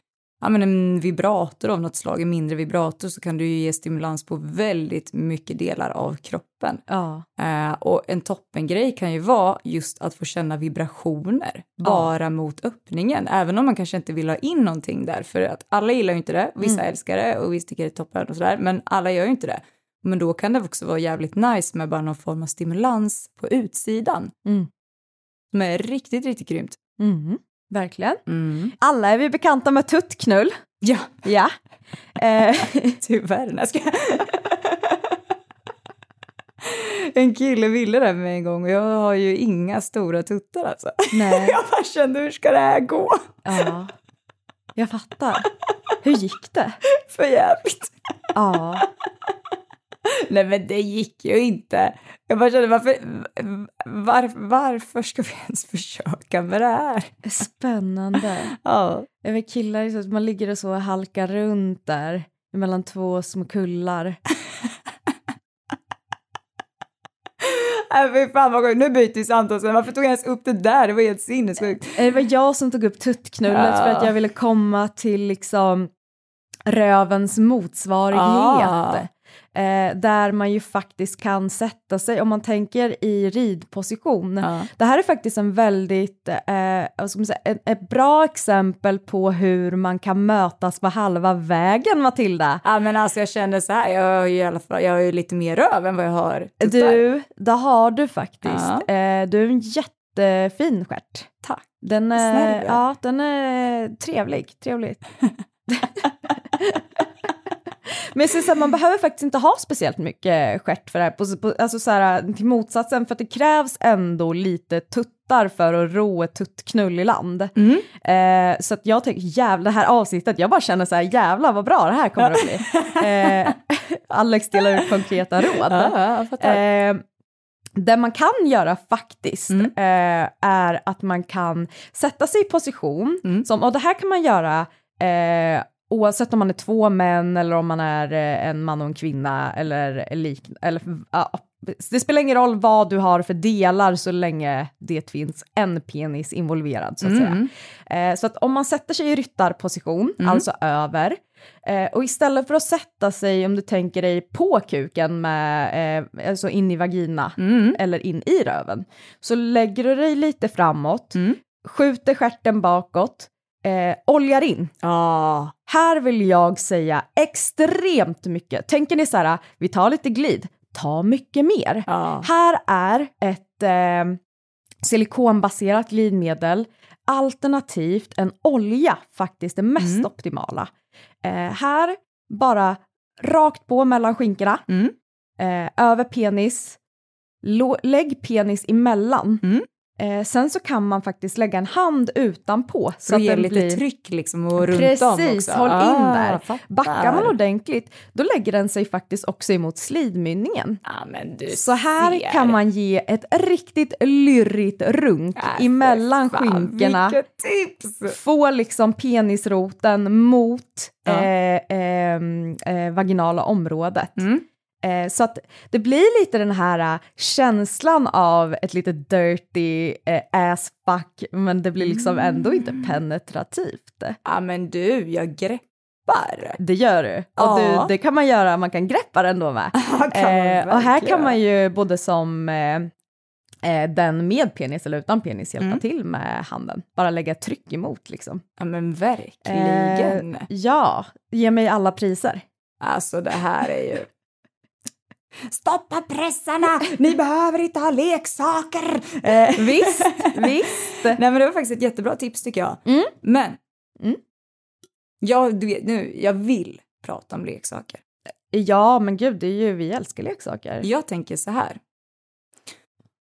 ja, men en vibrator av något slag, en mindre vibrator, så kan du ju ge stimulans på väldigt mycket delar av kroppen. Ja. Eh, och en toppengrej kan ju vara just att få känna vibrationer bara mot öppningen, även om man kanske inte vill ha in någonting där, för att alla gillar ju inte det, vissa Mm. älskar det och vissa tycker det är toppen och sådär, men alla gör ju inte det. Men då kan det också vara jävligt nice med bara någon form av stimulans på utsidan. Mm. Som är riktigt, riktigt grymt. Mm. Verkligen. Mm. Alla är vi bekanta med tuttknull. Ja, Ja. Eh, tyvärr. Nej, ska jag... En kille ville det med mig en gång och jag har ju inga stora tuttar alltså. nej. Jag bara kände, hur ska det här gå? Ja. Jag fattar. Hur gick det? För jävligt. Ja. Nej men det gick ju inte. Jag bara kände, varför, var, varför ska vi ens försöka med det här? Spännande. Ja. Jag vet killar, så man ligger och så halkar runt där mellan två små kullar. Äh, fy fan vad sjukt. Nu byter vi samtalsämne. Varför tog jag ens upp det där? Det var helt sinnessjukt. Eh, Det var jag som tog upp tuttknullet Ja. för att jag ville komma till liksom rövens motsvarighet. Ah. Eh, där man ju faktiskt kan sätta sig, om man tänker i ridposition. Ja. Det här är faktiskt en väldigt, eh, ska man säga, ett, ett bra exempel på hur man kan mötas på halva vägen, Matilda. Ja men alltså jag känner så här, jag har ju i alla fall, jag har ju lite mer röv än vad jag har tuttar. Du, det har du faktiskt. Ja. Eh, du är en jättefin stjärt. Tack. Den är, Snälla. ja, den är trevlig. trevlig. Men så här, man behöver faktiskt inte ha speciellt mycket stjärt för det här. På, på, alltså så här, till motsatsen, för att det krävs ändå lite tuttar för att ro ett tuttknull i land. Mm. Eh, så att jag tänker, jävlar, det här avsnittet, jag bara känner så här, jävlar vad bra det här kommer att bli. Eh, Alex delar ut konkreta råd. Ja. Eh, det man kan göra faktiskt Mm. eh, är att man kan sätta sig i position, Mm. som, och det här kan man göra eh, oavsett om man är två män eller om man är eh, en man och en kvinna eller liknande. Det spelar ingen roll vad du har för delar så länge det finns en penis involverad så att. Mm. Eh, så att om man sätter sig i ryttarposition, Mm. alltså över, eh, och istället för att sätta sig, om du tänker dig på kuken, med, eh, alltså in i vagina Mm. eller in i röven, så lägger du dig lite framåt, Mm. skjuter stjärten bakåt, eh, oljar in. Ja. Här vill jag säga extremt mycket. Tänker ni så här, vi tar lite glid, ta mycket mer. Ja. Här är ett eh, silikonbaserat glidmedel, alternativt en olja faktiskt det mest Mm. optimala. Eh, här, bara rakt på mellan skinkorna, Mm. eh, över penis, lägg penis emellan. Mm. Eh, sen så kan man faktiskt lägga en hand utanpå. Så ge den lite blir- tryck liksom och runt Precis, om också. håll in Ah, där. fattar. Backar man ordentligt, då lägger den sig faktiskt också emot slidmynningen. Du Så här ser. kan man ge ett riktigt lyrigt runk Äh, emellan fan, skinkorna. Tips! Få liksom penisroten mot Ja. eh, ehm, eh, vaginala området. Mm. Eh, så att det blir lite den här eh, känslan av ett lite dirty eh, ass fuck, men det blir liksom ändå inte Mm. penetrativt. Ja men du, jag greppar. Det gör du. Och Ja. du, det kan man göra, man kan greppa den då med. Eh, och här kan man ju både som eh, eh, den med penis eller utan penis hjälpa Mm. till med handen. Bara lägga tryck emot liksom. Ja men verkligen. Eh, ja, ge mig alla priser. Alltså det här är ju... Stoppa pressarna! Ni behöver inte ha leksaker! Eh, Visst, visst. Nej men det var faktiskt ett jättebra tips tycker jag. Mm. Men, Mm. jag, du vet, nu, jag vill prata om leksaker. Ja, men gud, det är ju, vi älskar leksaker. Jag tänker så här.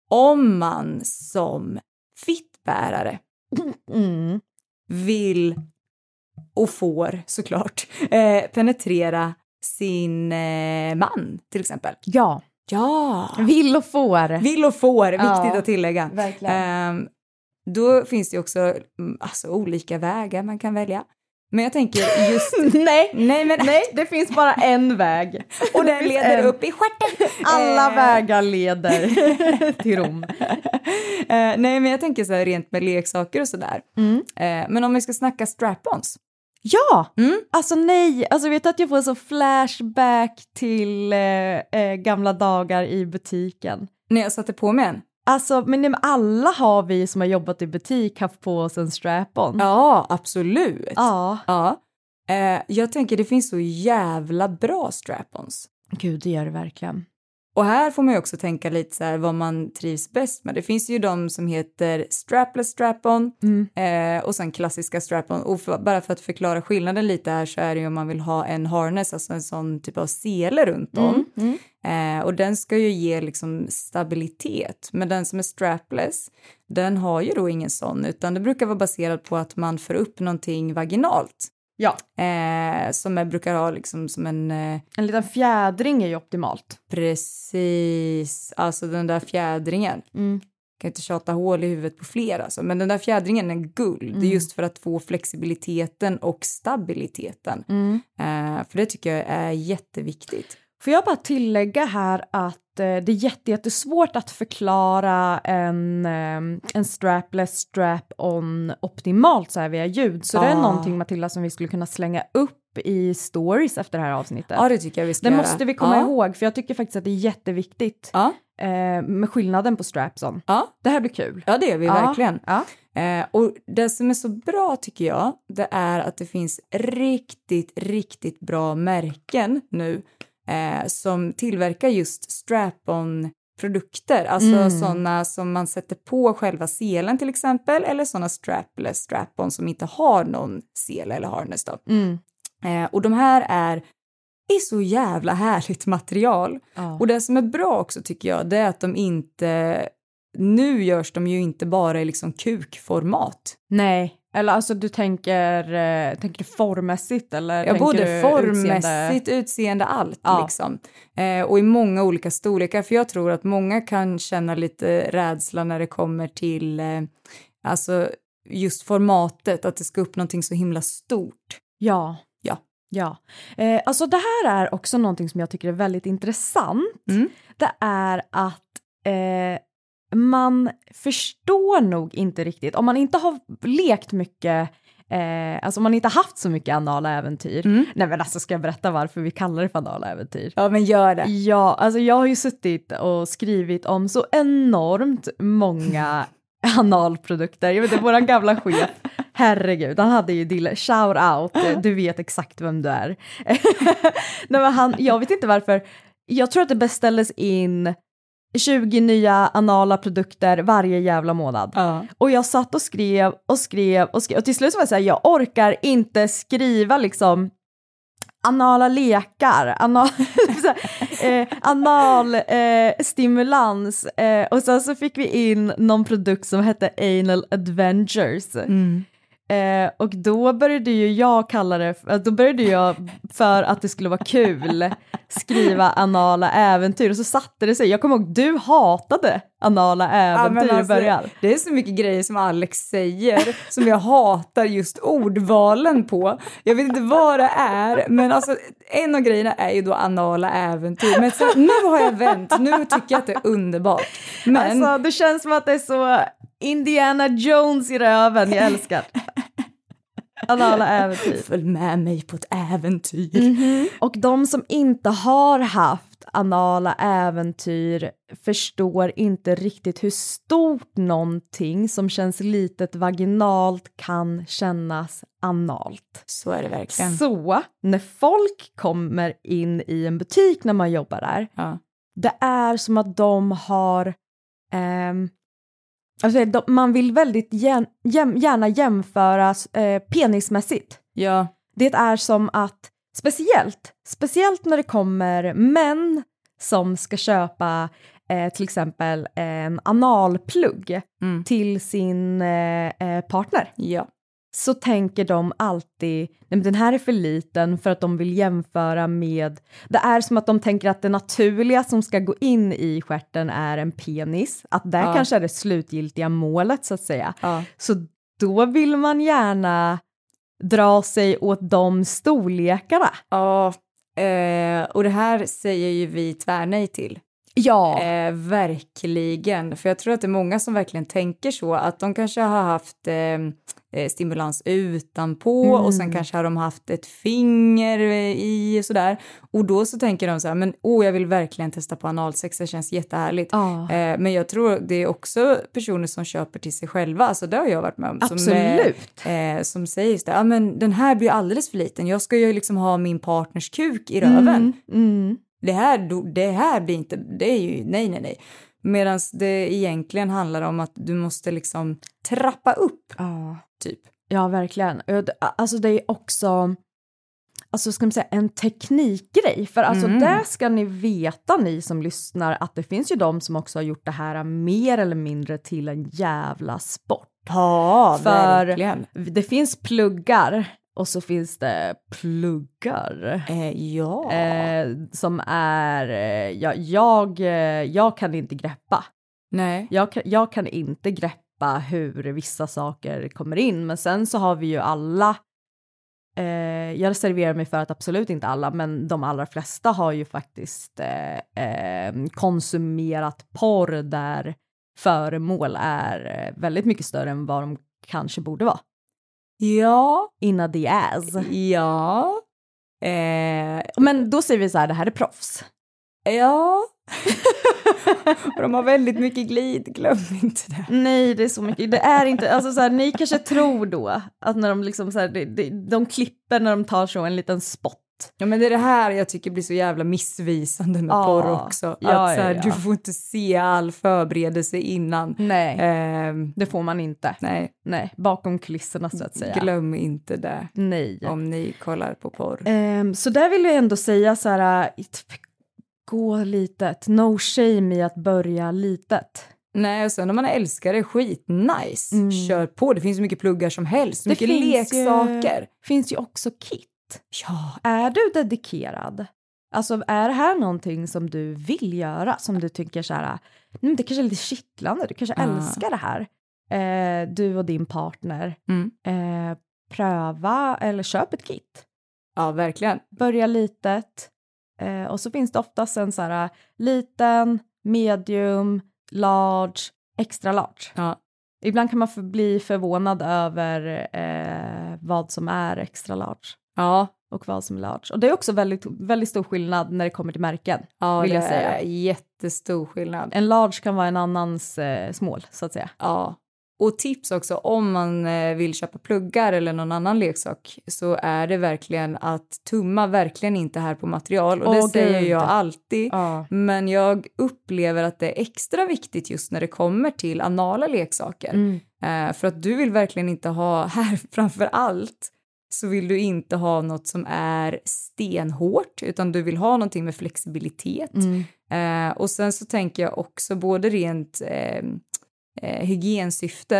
Om man som fittbärare Mm. vill och får såklart eh, penetrera sin eh, man till exempel. Ja. Ja! Vill och får. Vill och får, viktigt Ja, att tillägga. verkligen. Ehm, då finns det också mm, alltså, olika vägar man kan välja. Men jag tänker just... nej, nej, men... nej, det finns bara en väg. Och den leder en. upp i stjärten. Alla Eh, vägar leder till Rom. Eh, nej, men jag tänker så här rent med leksaker och sådär. Mm. Eh, men om vi ska snacka strap-ons. Ja, Mm. alltså nej, alltså vet du att jag får så flashback till eh, eh, gamla dagar i butiken. När jag satte på mig en. Alltså, men nej, men alla har vi som har jobbat i butik haft på oss en strap-on. Ja, absolut. Ja. Ja. Eh, jag tänker det finns så jävla bra strap-ons. Gud, det gör det verkligen. Och här får man ju också tänka lite så här vad man trivs bäst med. Det finns ju de som heter strapless strap-on Mm. eh, och sen klassiska strap-on. Och för, bara för att förklara skillnaden lite här så är det ju om man vill ha en harness, alltså en sån typ av sele runt om. Mm. Eh, och den ska ju ge liksom stabilitet. Men den som är strapless, den har ju då ingen sån, utan det brukar vara baserat på att man får upp någonting vaginalt. Ja, Eh, som är, brukar ha liksom som en... Eh, en liten fjädring är ju optimalt. precis, alltså den där fjädringen. Mm. kan inte tjata hål i huvudet på fler alltså, men den där fjädringen är guld. Är just för att få flexibiliteten och stabiliteten. Mm. Eh, för det tycker jag är jätteviktigt. Får jag bara tillägga här att eh, det är jätte, jättesvårt att förklara en, eh, en strapless strap-on optimalt så här via ljud. Så det är Ah. någonting Matilda som vi skulle kunna slänga upp i stories efter det här avsnittet. Ja, det tycker jag vi ska det göra. måste vi komma ja. ihåg för jag tycker faktiskt att det är jätteviktigt Ja, eh, med skillnaden på straps-on. ja. Det här blir kul. ja, det är vi Ja, verkligen. Eh, och det som är så bra tycker jag, det är att det finns riktigt, riktigt bra märken nu eh, som tillverkar just strap-on produkter, alltså Mm. sådana som man sätter på själva selen till exempel, eller sådana strapless strap-on som inte har någon sele eller harness då. Mm. Eh, och de här är i så jävla härligt material. Ja. Och det som är bra också tycker jag, det är att de inte, nu görs de ju inte bara i liksom kukformat. Nej, eller alltså du tänker, eh, tänker du formmässigt eller? Ja, både du formmässigt, utseende, allt Ja. liksom. Eh, och i många olika storlekar, för jag tror att många kan känna lite rädsla när det kommer till eh, alltså just formatet, att det ska upp någonting så himla stort. Ja. Ja. Ja. Eh, alltså det här är också någonting som jag tycker är väldigt intressant. Mm. Det är att eh, man förstår nog inte riktigt, om man inte har lekt mycket Eh, alltså om man inte haft så mycket anala äventyr. Mm. Nej men alltså ska jag berätta varför vi kallar det för anala äventyr? Ja, men gör det. Ja, alltså jag har ju suttit och skrivit om så enormt många analprodukter. Jag vet inte, våran gamla chef, herregud, han hade ju dille, shout out, du vet exakt vem du är. Nej men han, jag vet inte varför, jag tror att det beställdes in 20 nya anala produkter varje jävla månad. Ja. Och jag satt och skrev och skrev och skrev och till slut så var jag såhär, jag orkar inte skriva liksom anala lekar, anal, eh, anal eh, stimulans eh, och sen så fick vi in någon produkt som hette Anal Adventures. Mm. Eh, och då började ju jag kalla det, för- då började jag för att det skulle vara kul skriva anala äventyr och så satte det sig. Jag kommer ihåg, du hatade anala äventyr i alltså, början. Det är så mycket grejer som Alex säger som jag hatar just ordvalen på. Jag vet inte vad det är, men alltså en av grejerna är ju då anala äventyr. Men sen, nu har jag vänt, nu tycker jag att det är underbart. Men Alltså det känns som att det är så Indiana Jones i röven, jag älskar. Anala äventyr. följ med mig på ett äventyr. Och de som inte har haft anala äventyr förstår inte riktigt hur stort någonting som känns litet vaginalt kan kännas analt. Så är det verkligen. Så när folk kommer in i en butik när man jobbar där, Ja. det är som att de har ehm, alltså de, man vill väldigt jäm, jäm, gärna jämföra eh, penismässigt. ja, Det är som att, speciellt, speciellt när det kommer män som ska köpa eh, till exempel en analplugg Mm. till sin eh, eh, partner. ja. Så tänker de alltid, nej men den här är för liten för att de vill jämföra med, det är som att de tänker att det naturliga som ska gå in i stjärten är en penis, att där Ja. kanske är det slutgiltiga målet så att säga. Ja. Så då vill man gärna dra sig åt de storlekarna. Ja, eh, och det här säger ju vi tvärnej till. Ja. Eh, verkligen, för jag tror att det är många som verkligen tänker så, att de kanske har haft eh, eh, stimulans utanpå Mm. och sen kanske har de haft ett finger eh, i och sådär. Och då så tänker de så här, men åh, jag vill verkligen testa på analsex, det känns jättehärligt. Ja. Eh, men jag tror det är också personer som köper till sig själva, alltså det har jag varit med om. Som, Absolut. eh, eh, som säger så där, ja men den här blir alldeles för liten, jag ska ju liksom ha min partners kuk i röven. Mm, mm. Det här, det här blir inte, det är ju nej, nej, nej. Medan det egentligen handlar om att du måste liksom trappa upp, Ja. typ. Ja, verkligen. Alltså det är också, alltså ska man säga en teknikgrej, för alltså Mm. där ska ni veta ni som lyssnar att det finns ju de som också har gjort det här mer eller mindre till en jävla sport. Ja, För- verkligen. Det finns pluggar och så finns det pluggar. Eh, ja. Eh, som är, eh, ja, jag, eh, jag kan inte greppa. nej. Jag jag kan inte greppa hur vissa saker kommer in, men sen så har vi ju alla eh, jag reserverar mig för att absolut inte alla, men de allra flesta har ju faktiskt eh, eh, konsumerat porr där föremål är eh, väldigt mycket större än vad de kanske borde vara. Ja. Inna the ass. Ja. Eh, Men då säger vi så här, det här är proffs. Ja. Och de har väldigt mycket glid, glöm inte det. Nej, det är så mycket. Det är inte, alltså så här, ni kanske tror då att när de liksom så här, de, de, de klipper när de tar så en liten spot. Ja men det är det här jag tycker blir så jävla missvisande med Ja. porr också. Ja, att så här, ja, ja. du får inte se all förberedelse innan. Nej, Ehm, det får man inte. nej, Nej, bakom kulisserna så att säga. glöm inte det Nej. om ni kollar på porr. Ehm, så där vill jag ändå säga så här, gå litet, no shame i att börja litet. Nej, och sen om man älskar det, skit nice. Mm. Kör på, det finns hur mycket pluggar som helst, Det mycket finns leksaker. Ju, finns ju också kit. Ja, Är du dedikerad? Alltså är det här någonting som du vill göra, som du tycker så här, "Nej, men det kanske är lite kittlande, du kanske Ja. älskar det här, eh, du och din partner, Mm. eh, pröva eller köp ett kit. ja verkligen. Börja litet eh, och så finns det oftast en så här liten, medium, large, extra large. Ja. Ibland kan man för, bli förvånad över eh, vad som är extra large Ja, och vad som är large. Och det är också väldigt, väldigt stor skillnad när det kommer till märken. ja Vill det jag säga. är jättestor skillnad. En large kan vara en annans eh, smål, så att säga. Ja. Och tips också, om man eh, vill köpa pluggar eller någon annan leksak så är det verkligen att tumma verkligen inte här på material och det Åh, säger jag alltid. Ja. Men jag upplever att det är extra viktigt just när det kommer till anala leksaker. Mm. Eh, för att du vill verkligen inte ha, här framför allt, så vill du inte ha något som är stenhårt, utan du vill ha någonting med flexibilitet. Mm. Eh, och sen så tänker jag också både rent eh, eh, hygiensyfte,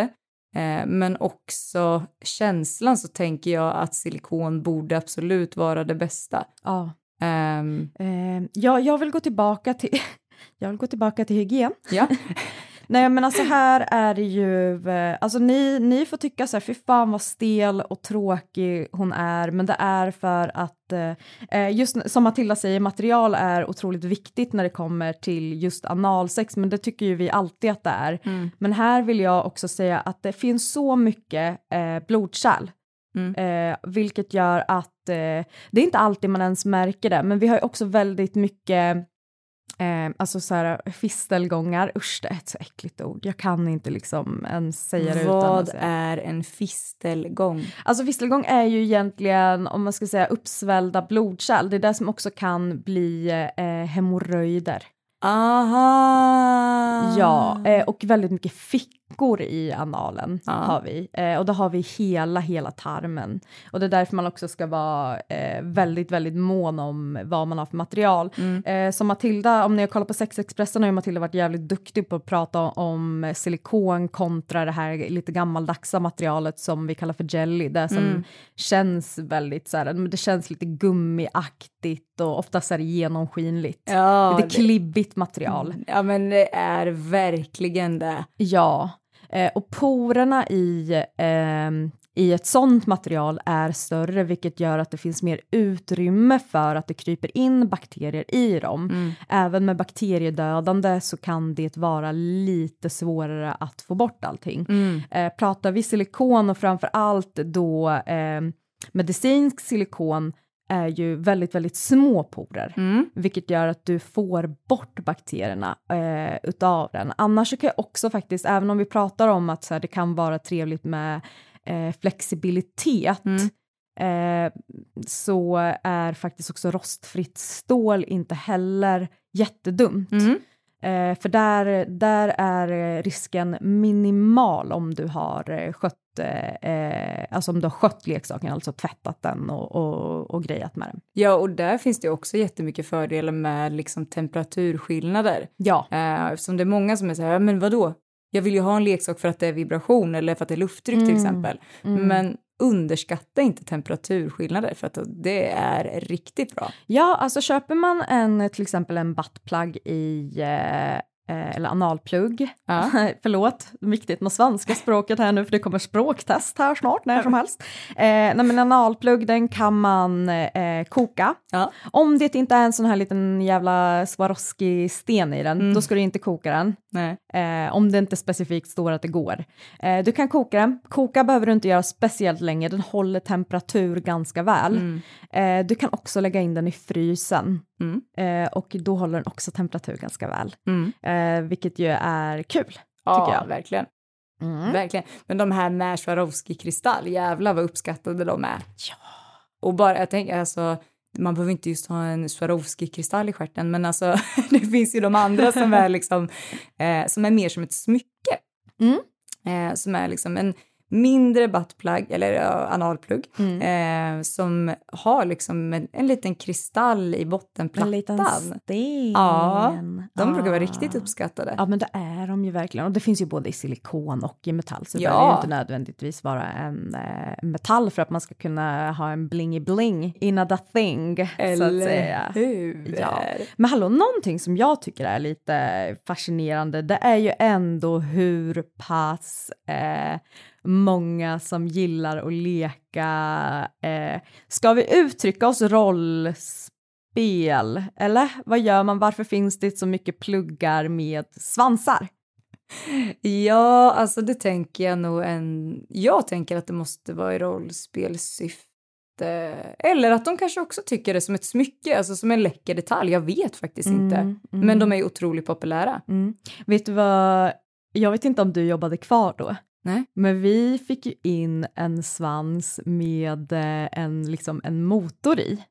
eh, men också känslan så tänker jag att silikon borde absolut vara det bästa. Ja. Eh, ja, jag vill gå tillbaka till jag vill gå tillbaka till hygien. ja, Nej men alltså här är det ju, eh, alltså ni, ni får tycka så här, fy fan vad stel och tråkig hon är, men det är för att, eh, just n- som Matilda säger, material är otroligt viktigt när det kommer till just analsex, men det tycker ju vi alltid att det är. Mm. Men här vill jag också säga att det finns så mycket eh, blodkärl, Mm. eh, vilket gör att eh, det är inte alltid man ens märker det, men vi har ju också väldigt mycket Eh, alltså så här fistelgångar, usch det är ett så äckligt ord, jag kan inte liksom ens säga det utan vad att säga. är en fistelgång? Alltså fistelgång är ju egentligen, om man ska säga uppsvällda blodkärl, det är det som också kan bli eh, hemorrojder. Aha! Ja, eh, och väldigt mycket fick läckor i analen Ja. har vi. Eh, och då har vi hela, hela tarmen. Och det är därför man också ska vara eh, väldigt, väldigt mån om vad man har för material. Mm. Eh, som Matilda, om ni har kollat på Sexexpressen har ju Matilda varit jävligt duktig på att prata om silikon kontra det här lite gammaldagsa materialet som vi kallar för jelly. Det som Mm. känns väldigt så här, det känns lite gummiaktigt och oftast är det genomskinligt. Ja, lite det- klibbigt material. Ja, men det är verkligen det. Ja, eh, och porerna i, ehm, i ett sånt material är större, vilket gör att det finns mer utrymme för att det kryper in bakterier i dem. Mm. Även med bakteriedödande så kan det vara lite svårare att få bort allting. Mm. Eh, pratar vi silikon och framför allt då eh, medicinsk silikon är ju väldigt, väldigt små porer, Mm. vilket gör att du får bort bakterierna eh, utav den. Annars så kan jag också faktiskt, även om vi pratar om att så här, det kan vara trevligt med eh, flexibilitet, Mm. eh, så är faktiskt också rostfritt stål inte heller jättedumt. Mm. Eh, för där, där är eh, risken minimal om du har eh, skött eh, eh, alltså om du har skött leksaken, alltså tvättat den och, och, och grejat med den. Ja, och där finns det också jättemycket fördelar med liksom temperaturskillnader. Ja. Eh, eftersom det är många som är så här, "Ja, men vadå? Jag vill ju ha en leksak för att det är vibration eller för att det är lufttryck till Mm. exempel. Mm. Men underskatta inte temperaturskillnader för att det är riktigt bra. Ja, alltså köper man en, till exempel en buttplug i, eh, eller analplugg, Ja. förlåt, viktigt med svenska språket här nu för det kommer språktest här snart, när som helst. Eh, nej men analplugg, den kan man eh, koka. Ja. Om det inte är en sån här liten jävla Swarovski-sten i den, Mm. då ska du inte koka den. Eh, om det inte specifikt står att det går. Eh, du kan koka den. Koka behöver du inte göra speciellt länge, den håller temperatur ganska väl. Mm. Eh, du kan också lägga in den i frysen Mm. och då håller den också temperatur ganska väl. Eh, vilket ju är kul. Ja, Tycker jag. verkligen. Mm. Verkligen. Men de här med Swarovski-kristall, jävlar vad uppskattade de är. Ja. Och bara, jag tänker alltså, man behöver inte just ha en Swarovski-kristall i stjärten, men alltså det finns ju de andra som är liksom, eh, som är mer som ett smycke. Mm. Eh, som är liksom en mindre buttplug, eller analplugg, Mm. eh, som har liksom en, en liten kristall i En bottenplattan. liten sten. Ja, De brukar vara Ah. riktigt uppskattade. Ja men det är de ju verkligen och det finns ju både i silikon och i metall så det Ja. behöver ju inte nödvändigtvis vara en eh, metall för att man ska kunna ha en blingy bling in a thing så att Eller säga. hur? Ja. Men hallå, någonting som jag tycker är lite fascinerande, det är ju ändå hur pass eh, många som gillar att leka, eh, ska vi uttrycka oss rollspel? Eller vad gör man? Varför finns det så mycket pluggar med svansar? Ja, alltså det tänker jag nog en... Jag tänker att det måste vara i rollspelsyfte. Eller att de kanske också tycker det som ett smycke, alltså som en läcker detalj. Jag vet faktiskt inte. Mm, mm. Men de är ju otroligt populära. Mm. Vet du vad, jag vet inte om du jobbade kvar då, Nej. men vi fick ju in en svans med eh, en, liksom en motor i.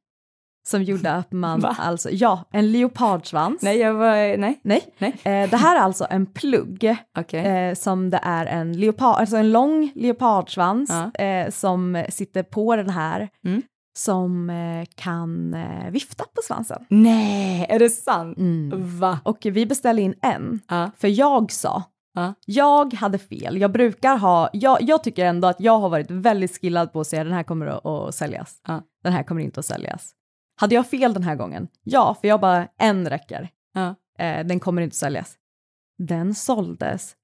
Som gjorde att man, Va? alltså ja, en leopardsvans. Nej, jag var... Nej. Nej. Nej. Eh, det här är alltså en plugg Okej. eh, som det är en leopard, alltså en lång leopardsvans Ja. eh, som sitter på den här Mm. som eh, kan eh, vifta på svansen. Nej, är det sant? Mm. Va? Och vi beställde in en, Ja. för jag sa, Ja. jag hade fel, jag brukar ha, jag, jag tycker ändå att jag har varit väldigt skillad på att säga den här kommer att, att säljas, Ja. den här kommer inte att säljas. Hade jag fel den här gången? Ja, för jag bara, en räcker, Ja. eh, den kommer inte att säljas. Den såldes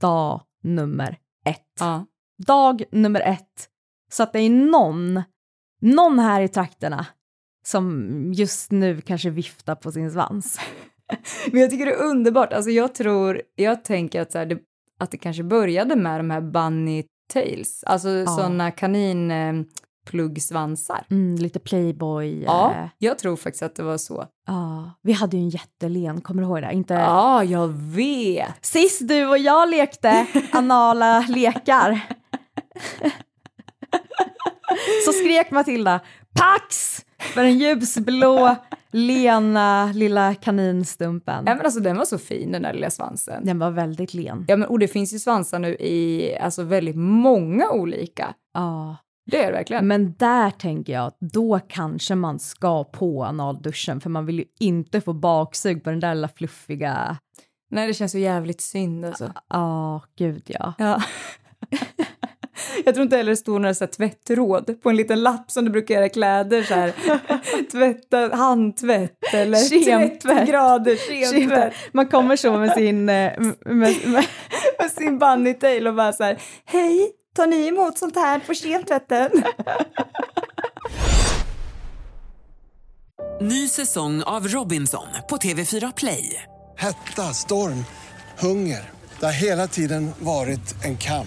dag nummer ett. Dag nummer ett. Så att det är någon, någon här i trakterna som just nu kanske viftar på sin svans. Men jag tycker det är underbart. Alltså jag tror, jag tänker att, så här, det, att det kanske började med de här bunny tails, alltså Ja. sådana kaninpluggsvansar. Mm, lite playboy. Ja, eh, jag tror faktiskt att det var så. ja. Vi hade ju en jättelen, kommer du ihåg det? Inte... Ja, jag vet. Sist du och jag lekte anala lekar så skrek Matilda Pax! För en ljusblå lena lilla kaninstumpen. Ja, men alltså, den var så fin den där lilla svansen. Den var väldigt len. Ja, men, och det finns ju svansar nu i alltså, väldigt många olika. Ja. Det är det verkligen. Men där tänker jag att då kanske man ska på analduschen för man vill ju inte få baksug på den där lilla fluffiga... Nej, det känns så jävligt synd alltså. Ja, oh, gud ja. ja. Jag tror inte heller det står några så här tvättråd på en liten lapp som du brukar göra kläder så här. Tvätta, handtvätt eller Kemtvätt. grader kemtvätt. Man kommer så med sin, eh, med, med, med sin bunnytail och bara så här. Hej, tar ni emot sånt här på kemtvätten? Ny säsong av Robinson på TV4 Play. Hetta, storm, hunger. Det har hela tiden varit en kamp.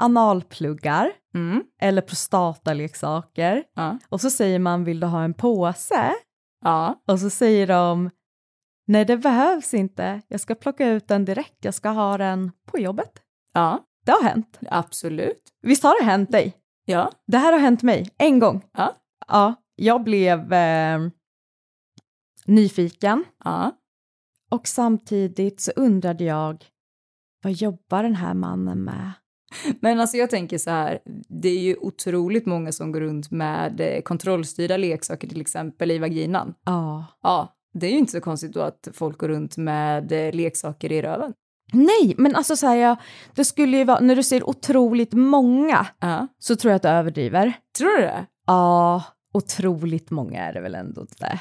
analpluggar mm. eller prostataleksaker. Ja. Och så säger man vill du ha en påse? Ja. Och så säger de nej det behövs inte, jag ska plocka ut den direkt, jag ska ha den på jobbet. Ja. Det har hänt. Absolut. Visst har det hänt dig? Ja. Det här har hänt mig en gång. Ja. Ja, jag blev eh, nyfiken. Ja. Och samtidigt så undrade jag, vad jobbar den här mannen med? Men alltså jag tänker så här, det är ju otroligt många som går runt med eh, kontrollstyrda leksaker till exempel i vaginan. Ja. Ja, det är ju inte så konstigt då att folk går runt med eh, leksaker i röven. Nej, men alltså så här, jag, det skulle ju vara, när du ser otroligt många ja. så tror jag att du överdriver. Tror du det? Ja, otroligt många är det väl ändå det.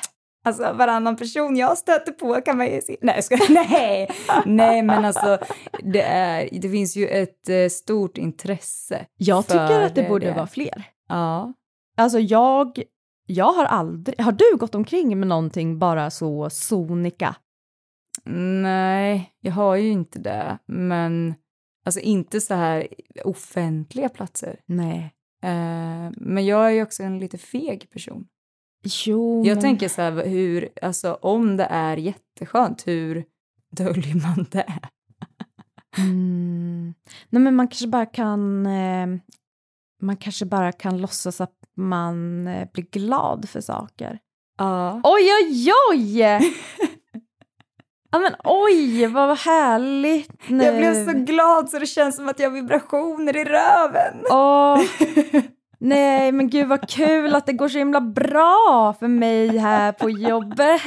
Alltså varannan person jag stöter på kan man ju se. Nej, ska, nej, nej, men alltså det, är, det finns ju ett eh, stort intresse. Jag tycker att det borde det. vara fler. Ja. Alltså jag, jag har aldrig, har du gått omkring med någonting bara så sonika? Nej, jag har ju inte det, men alltså inte så här offentliga platser. Nej. Uh, men jag är ju också en lite feg person. Jo, jag men... tänker så här, hur, alltså om det är jätteskönt, hur döljer man det? mm. Nej men man kanske bara kan, eh, man kanske bara kan låtsas att man eh, blir glad för saker. Ja. Oj, oj, oj! Ja men oj, vad härligt nu. Jag blev så glad så det känns som att jag har vibrationer i röven. Åh, nej men gud vad kul att det går så himla bra för mig här på jobbet.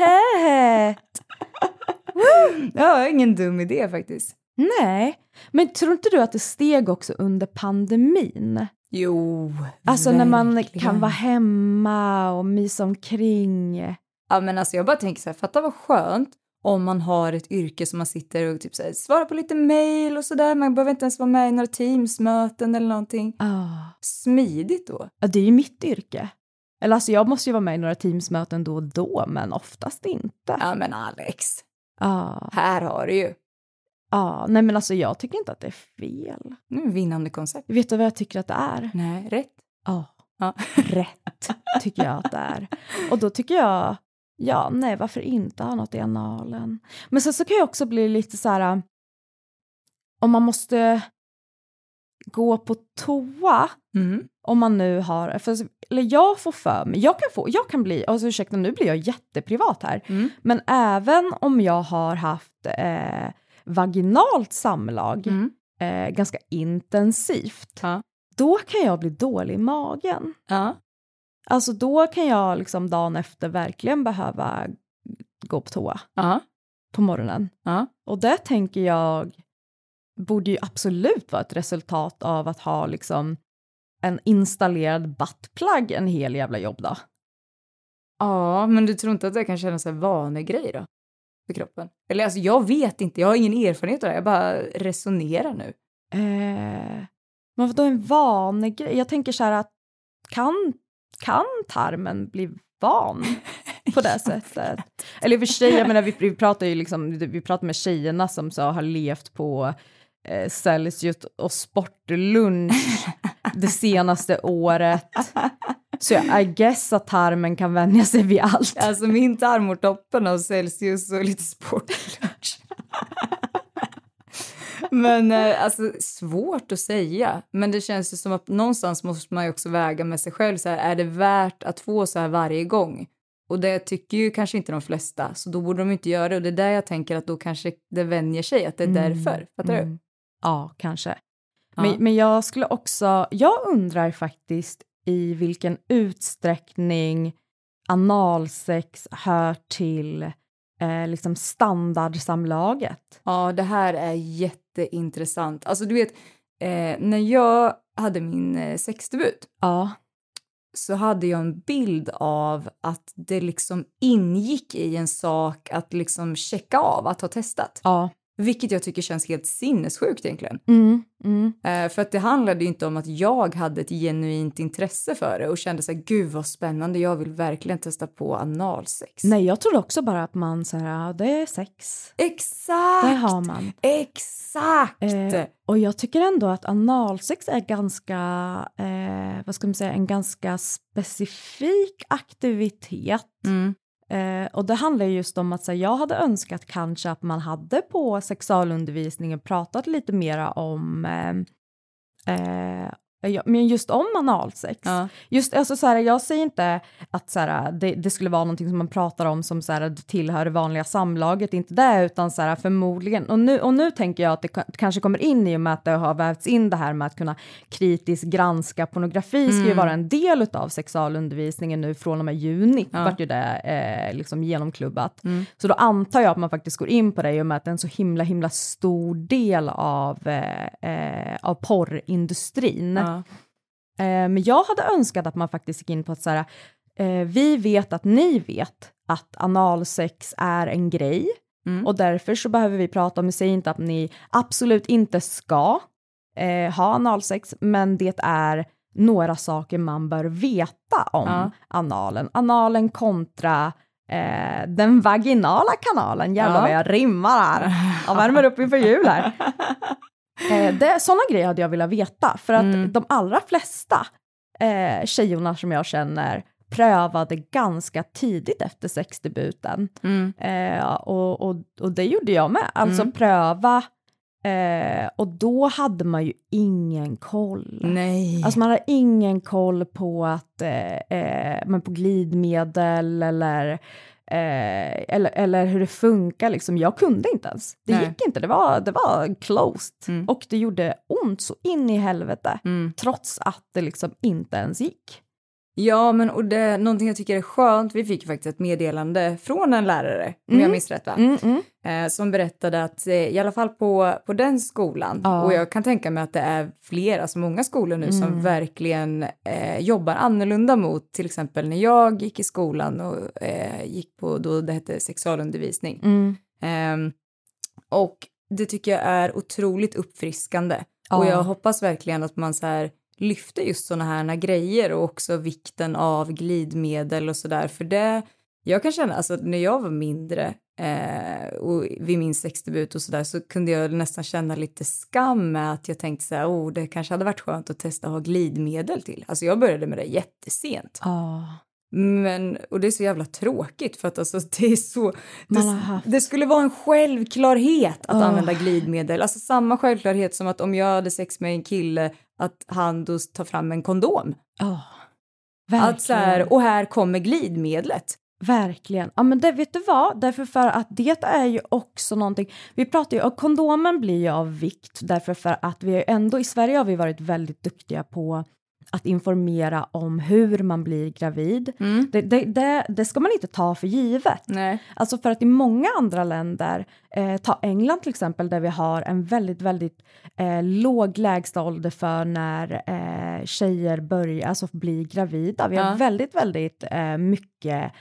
ja, ingen dum idé faktiskt. Nej, men tror inte du att det steg också under pandemin? Jo, Alltså verkligen. när man kan vara hemma och mysa omkring. Ja men alltså jag bara tänker så här, fatta vad skönt om man har ett yrke som man sitter och typ så här, svarar på lite mail och sådär. Man behöver inte ens vara med i några teamsmöten eller någonting. Oh. Smidigt då. Ja, det är ju mitt yrke. Eller alltså jag måste ju vara med i några teamsmöten då och då, men oftast inte. Ja men Alex. Ja. Här har du ju. Ja, nej men alltså jag tycker inte att det är fel. Mm, vinnande koncept. Vet du vad jag tycker att det är? Nej, rätt. Ja, ja. rätt tycker jag att det är. Och då tycker jag, ja, nej, varför inte ha något i analen? Men sen så kan jag också bli lite så här, om man måste gå på toa, mm. om man nu har, för, eller jag får för mig, jag kan få, jag kan bli, alltså ursäkta nu blir jag jätteprivat här, mm. men även om jag har haft eh, vaginalt samlag mm. eh, ganska intensivt, ja. då kan jag bli dålig i magen. Ja. Alltså då kan jag liksom dagen efter verkligen behöva gå på toa ja. på morgonen. Ja. Och det tänker jag borde ju absolut vara ett resultat av att ha liksom en installerad buttplug en hel jävla jobbdag. Ja, men du tror inte att det kan kännas en vanegrej då? För kroppen? Eller alltså jag vet inte, jag har ingen erfarenhet av det, jag bara resonerar nu. Eh, men vadå en vanegrej? Jag tänker så här att kan, kan tarmen bli van på det sättet? Eller i och för sig, jag menar vi, vi pratar ju liksom, vi pratar med tjejerna som så har levt på eh, Celsius och sportlunch det senaste året. Så I guess att tarmen kan vänja sig vid allt. Alltså min tarm mår toppen av Celsius och lite sportlunch. Men eh, alltså svårt att säga. Men det känns ju som att någonstans måste man ju också väga med sig själv. Så här, är det värt att få så här varje gång? Och det tycker ju kanske inte de flesta, så då borde de inte göra det. Och det är där jag tänker att då kanske det vänjer sig, att det är mm. därför. Fattar mm. du? Ja, kanske. Ja. Men, men jag skulle också, jag undrar faktiskt i vilken utsträckning analsex hör till eh, liksom standardsamlaget. Ja, det här är jätteintressant. Alltså du vet, eh, när jag hade min eh, sexdebut ja. så hade jag en bild av att det liksom ingick i en sak att liksom checka av att ha testat. Ja. Vilket jag tycker känns helt sinnessjukt egentligen. Mm, mm. Eh, för att det handlade inte om att jag hade ett genuint intresse för det och kände så här, gud vad spännande, jag vill verkligen testa på analsex. Nej, jag trodde också bara att man så här, det är sex. Exakt! Det har man. Exakt! Eh, och jag tycker ändå att analsex är ganska, eh, vad ska man säga, en ganska specifik aktivitet. Mm. Eh, och det handlar just om att här, jag hade önskat kanske att man hade på sexualundervisningen pratat lite mera om eh, eh, Ja, men just om analsex. Ja. Just, alltså, så här, jag säger inte att så här, det, det, skulle vara någonting som man pratar om som så här, tillhör det vanliga samlaget, inte det, utan så här, förmodligen, och nu, och nu tänker jag att det kanske kommer in i och med att det har vävts in det här med att kunna kritiskt granska pornografi, mm. ska ju vara en del av sexualundervisningen nu från och med juni, ja. vart ju det eh, liksom genomklubbat. Mm. Så då antar jag att man faktiskt går in på det i och med att det är en så himla, himla stor del av, eh, eh, av porrindustrin. Ja. Eh, men jag hade önskat att man faktiskt gick in på att så här, eh, vi vet att ni vet att analsex är en grej mm. och därför så behöver vi prata om, vi säger inte att ni absolut inte ska eh, ha analsex, men det är några saker man bör veta om ja. analen. Analen kontra eh, den vaginala kanalen. Jävlar ja. vad jag rimmar här. Jag värmer upp inför jul här. Eh, det, sådana grejer hade jag velat veta, för att mm. de allra flesta eh, tjejorna som jag känner prövade ganska tidigt efter sexdebuten. Mm. Eh, och, och, och det gjorde jag med, alltså mm. pröva Eh, och då hade man ju ingen koll. Nej. Alltså man hade ingen koll på att, eh, eh, men på glidmedel eller Eh, eller, eller hur det funkar. Liksom. Jag kunde inte ens. Det Nej. gick inte, det var, det var closed. Mm. Och det gjorde ont så in i helvete, mm. trots att det liksom inte ens gick. Ja, men och det, någonting jag tycker är skönt, vi fick faktiskt ett meddelande från en lärare, om mm. jag minns rätt va? Mm, mm. Eh, som berättade att eh, i alla fall på, på den skolan, ja. och jag kan tänka mig att det är flera, alltså många skolor nu som Mm. verkligen eh, jobbar annorlunda mot till exempel när jag gick i skolan och eh, gick på då det hette sexualundervisning. Mm. Ehm, och det tycker jag är otroligt uppfriskande. Ja. Och jag hoppas verkligen att man så här lyfte just sådana här grejer och också vikten av glidmedel och sådär. För det, jag kan känna, alltså när jag var mindre eh, och vid min sexdebut och sådär så kunde jag nästan känna lite skam med att jag tänkte så här, oh, det kanske hade varit skönt att testa att ha glidmedel till. Alltså jag började med det jättesent. Oh. Men, och det är så jävla tråkigt för att alltså det är så, det, det, skulle vara en självklarhet att Oh. använda glidmedel. Alltså samma självklarhet som att om jag hade sex med en kille att han då tar fram en kondom. Oh. Verkligen. Att så här, och här kommer glidmedlet. Verkligen. Ja men det vet du vad, därför för att det är ju också någonting, vi pratar ju, och kondomen blir ju av vikt därför för att vi ändå, i Sverige har vi varit väldigt duktiga på att informera om hur man blir gravid. Mm. Det, det, det, det ska man inte ta för givet. Nej. Alltså för att i många andra länder, eh, ta England till exempel, där vi har en väldigt, väldigt eh, låg lägsta för när eh, tjejer börjar, alltså blir gravida. Vi har Ja. väldigt, väldigt eh, mycket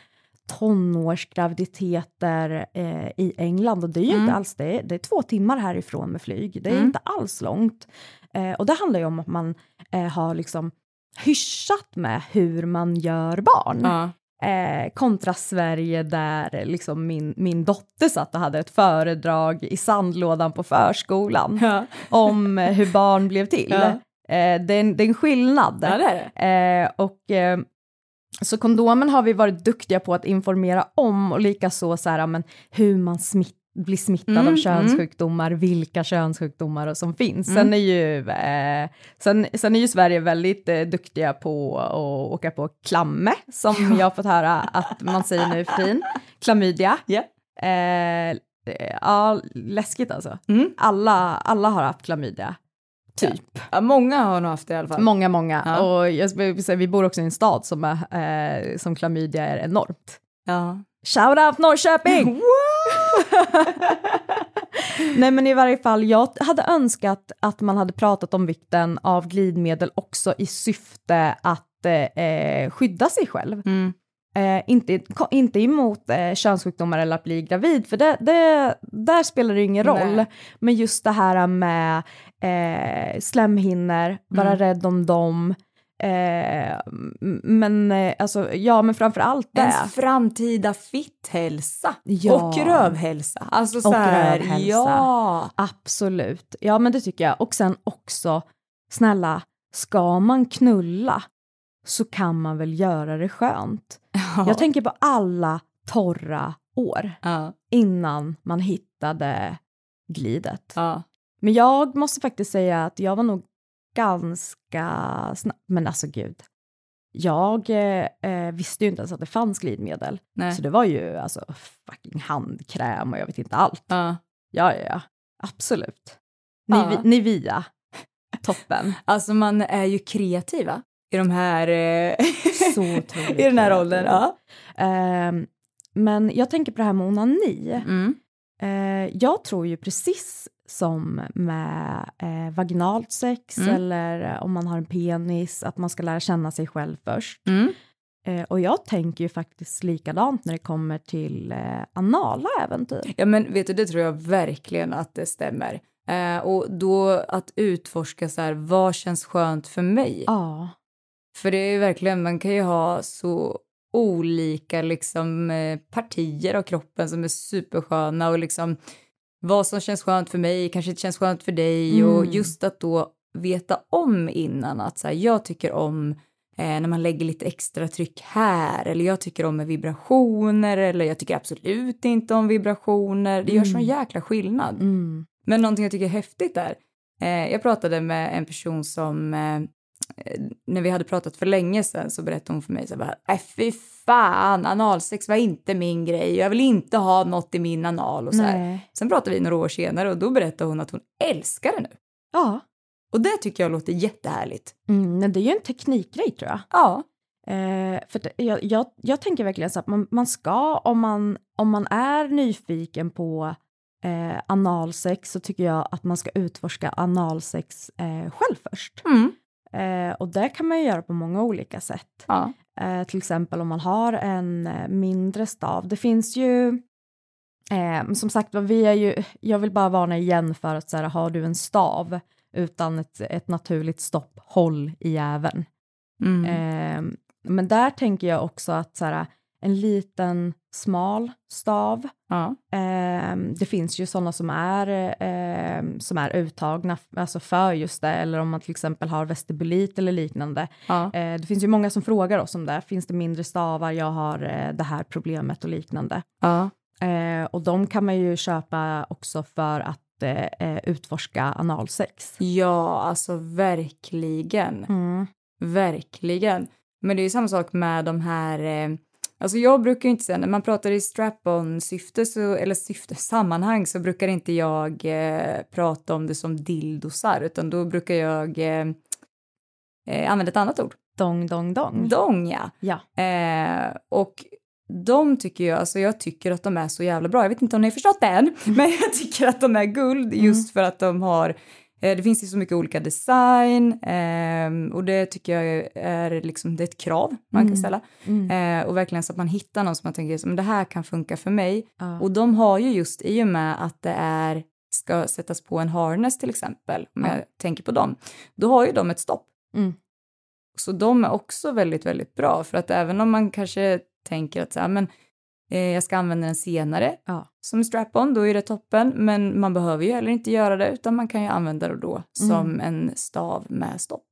tonårsgraviditeter eh, i England och det är ju Mm. inte alls det, det är två timmar härifrån med flyg, det är Mm. inte alls långt. Eh, och det handlar ju om att man eh, har liksom hyschat med hur man gör barn. Ja. Eh, kontra Sverige där liksom min, min dotter satt och hade ett föredrag i sandlådan på förskolan Ja. om hur barn blev till. Ja. Eh, det, är en, det är en skillnad. ja, det det. Eh, och, eh, så kondomen har vi varit duktiga på att informera om och likaså så här, men hur man smitt, blir smittad Mm, av könssjukdomar, vilka könssjukdomar som finns. Mm. Sen, är ju, eh, sen, sen är ju Sverige väldigt eh, duktiga på att åka på klamme, som jag har fått höra att man säger nu för tiden. Klamydia. Ja. Eh, ja, läskigt alltså. Mm. Alla, alla har haft klamydia, typ. Ja, många har nog haft det i alla fall. Många, många. Ja. Och jag vi bor också i en stad som, är, eh, som klamydia är enormt. ja. Shout out Norrköping! Nej men i varje fall, jag hade önskat att man hade pratat om vikten av glidmedel också i syfte att eh, skydda sig själv. Mm. Eh, inte, inte emot eh, könssjukdomar eller att bli gravid, för det, det, där spelar det ingen roll. Nej. Men just det här med eh, slemhinnor, vara Mm. rädd om dem. Eh, men eh, alltså, ja men framför allt det. Ens framtida fitthälsa Ja. och rövhälsa. Alltså så Och här, rövhälsa. ja. Absolut. Ja, men det tycker jag. Och sen också, snälla, ska man knulla så kan man väl göra det skönt. Ja. Jag tänker på alla torra år ja. innan man hittade glidet. Men jag måste faktiskt säga att jag var nog ganska snabb. Men alltså gud. Jag eh, eh, visste ju inte ens att det fanns glidmedel. Nej. Så det var ju alltså fucking handkräm och jag vet inte allt. Ja. Ja, ja, ja. Absolut. Ja. Nivi- Nivea. Toppen. Alltså man är ju kreativa i de här... Eh, Så I den här åldern. Ja. Ehm, men jag tänker på det här med onani. Mm. Eh, jag tror ju precis som med eh, vaginalt sex Mm. eller om man har en penis, att man ska lära känna sig själv först. Mm. Eh, och jag tänker ju faktiskt likadant när det kommer till eh, anala äventyr. Ja men vet du, det tror jag verkligen att det stämmer. Eh, och då att utforska så här, vad känns skönt för mig? Ja. För det är ju verkligen, man kan ju ha så olika liksom eh, partier av kroppen som är supersköna och liksom vad som känns skönt för mig kanske inte känns skönt för dig och Mm. just att då veta om innan att så här, jag tycker om eh, när man lägger lite extra tryck här eller jag tycker om med vibrationer eller jag tycker absolut inte om vibrationer. Det gör sån Mm. jäkla skillnad. Mm. Men någonting jag tycker är häftigt är, eh, jag pratade med en person som, eh, när vi hade pratat för länge sedan så berättade hon för mig så här, äh, fy fan, analsex var inte min grej, jag vill inte ha något i min anal och så här. Nej. Sen pratade vi några år senare och då berättade hon att hon älskar det nu. Ja. Och det tycker jag låter jättehärligt. Mm, men det är ju en teknikgrej tror jag. Ja. Eh, för det, jag, jag, jag tänker verkligen så att man, man ska, om man, om man är nyfiken på eh, analsex så tycker jag att man ska utforska analsex eh, själv först. Mm. Eh, och det kan man ju göra på många olika sätt. Ja. Eh, till exempel om man har en eh, mindre stav. Det finns ju, eh, som sagt vi är ju, jag vill bara varna igen för att så här, har du en stav utan ett, ett naturligt stopp, håll i jäveln. Mm. Eh, men där tänker jag också att så här, en liten smal stav, ja. eh, det finns ju sådana som är, eh, som är uttagna alltså för just det, eller om man till exempel har vestibulit eller liknande. Ja. Eh, det finns ju många som frågar oss om det, finns det mindre stavar, jag har eh, det här problemet och liknande. Ja. Eh, och de kan man ju köpa också för att eh, eh, utforska analsex. ja, alltså verkligen. Mm. Verkligen. Men det är ju samma sak med de här, alltså jag brukar inte säga, när man pratar i strap-on syfte, så, eller syfte, sammanhang, så brukar inte jag eh, prata om det som dildosar, utan då brukar jag, eh, eh, använda ett annat ord. Dong, dong, dong. Dong, ja. Ja. Eh, och de tycker jag, alltså jag tycker att de är så jävla bra. Jag vet inte om ni har förstått det än, men jag tycker att de är guld just för att de har det finns ju så mycket olika design eh, och det tycker jag är, liksom, det är ett krav man kan ställa. Eh, och verkligen så att man hittar någon som man tänker som det här kan funka för mig. Ja. Och de har ju just i och med att det är ska sättas på en harness till exempel, om Ja. jag tänker på dem, då har ju de ett stopp. Mm. Så de är också väldigt, väldigt bra för att även om man kanske tänker att så här, men, eh, jag ska använda den senare Ja. som strap-on, då är det toppen, men man behöver ju heller inte göra det utan man kan ju använda det då som en stav med stopp.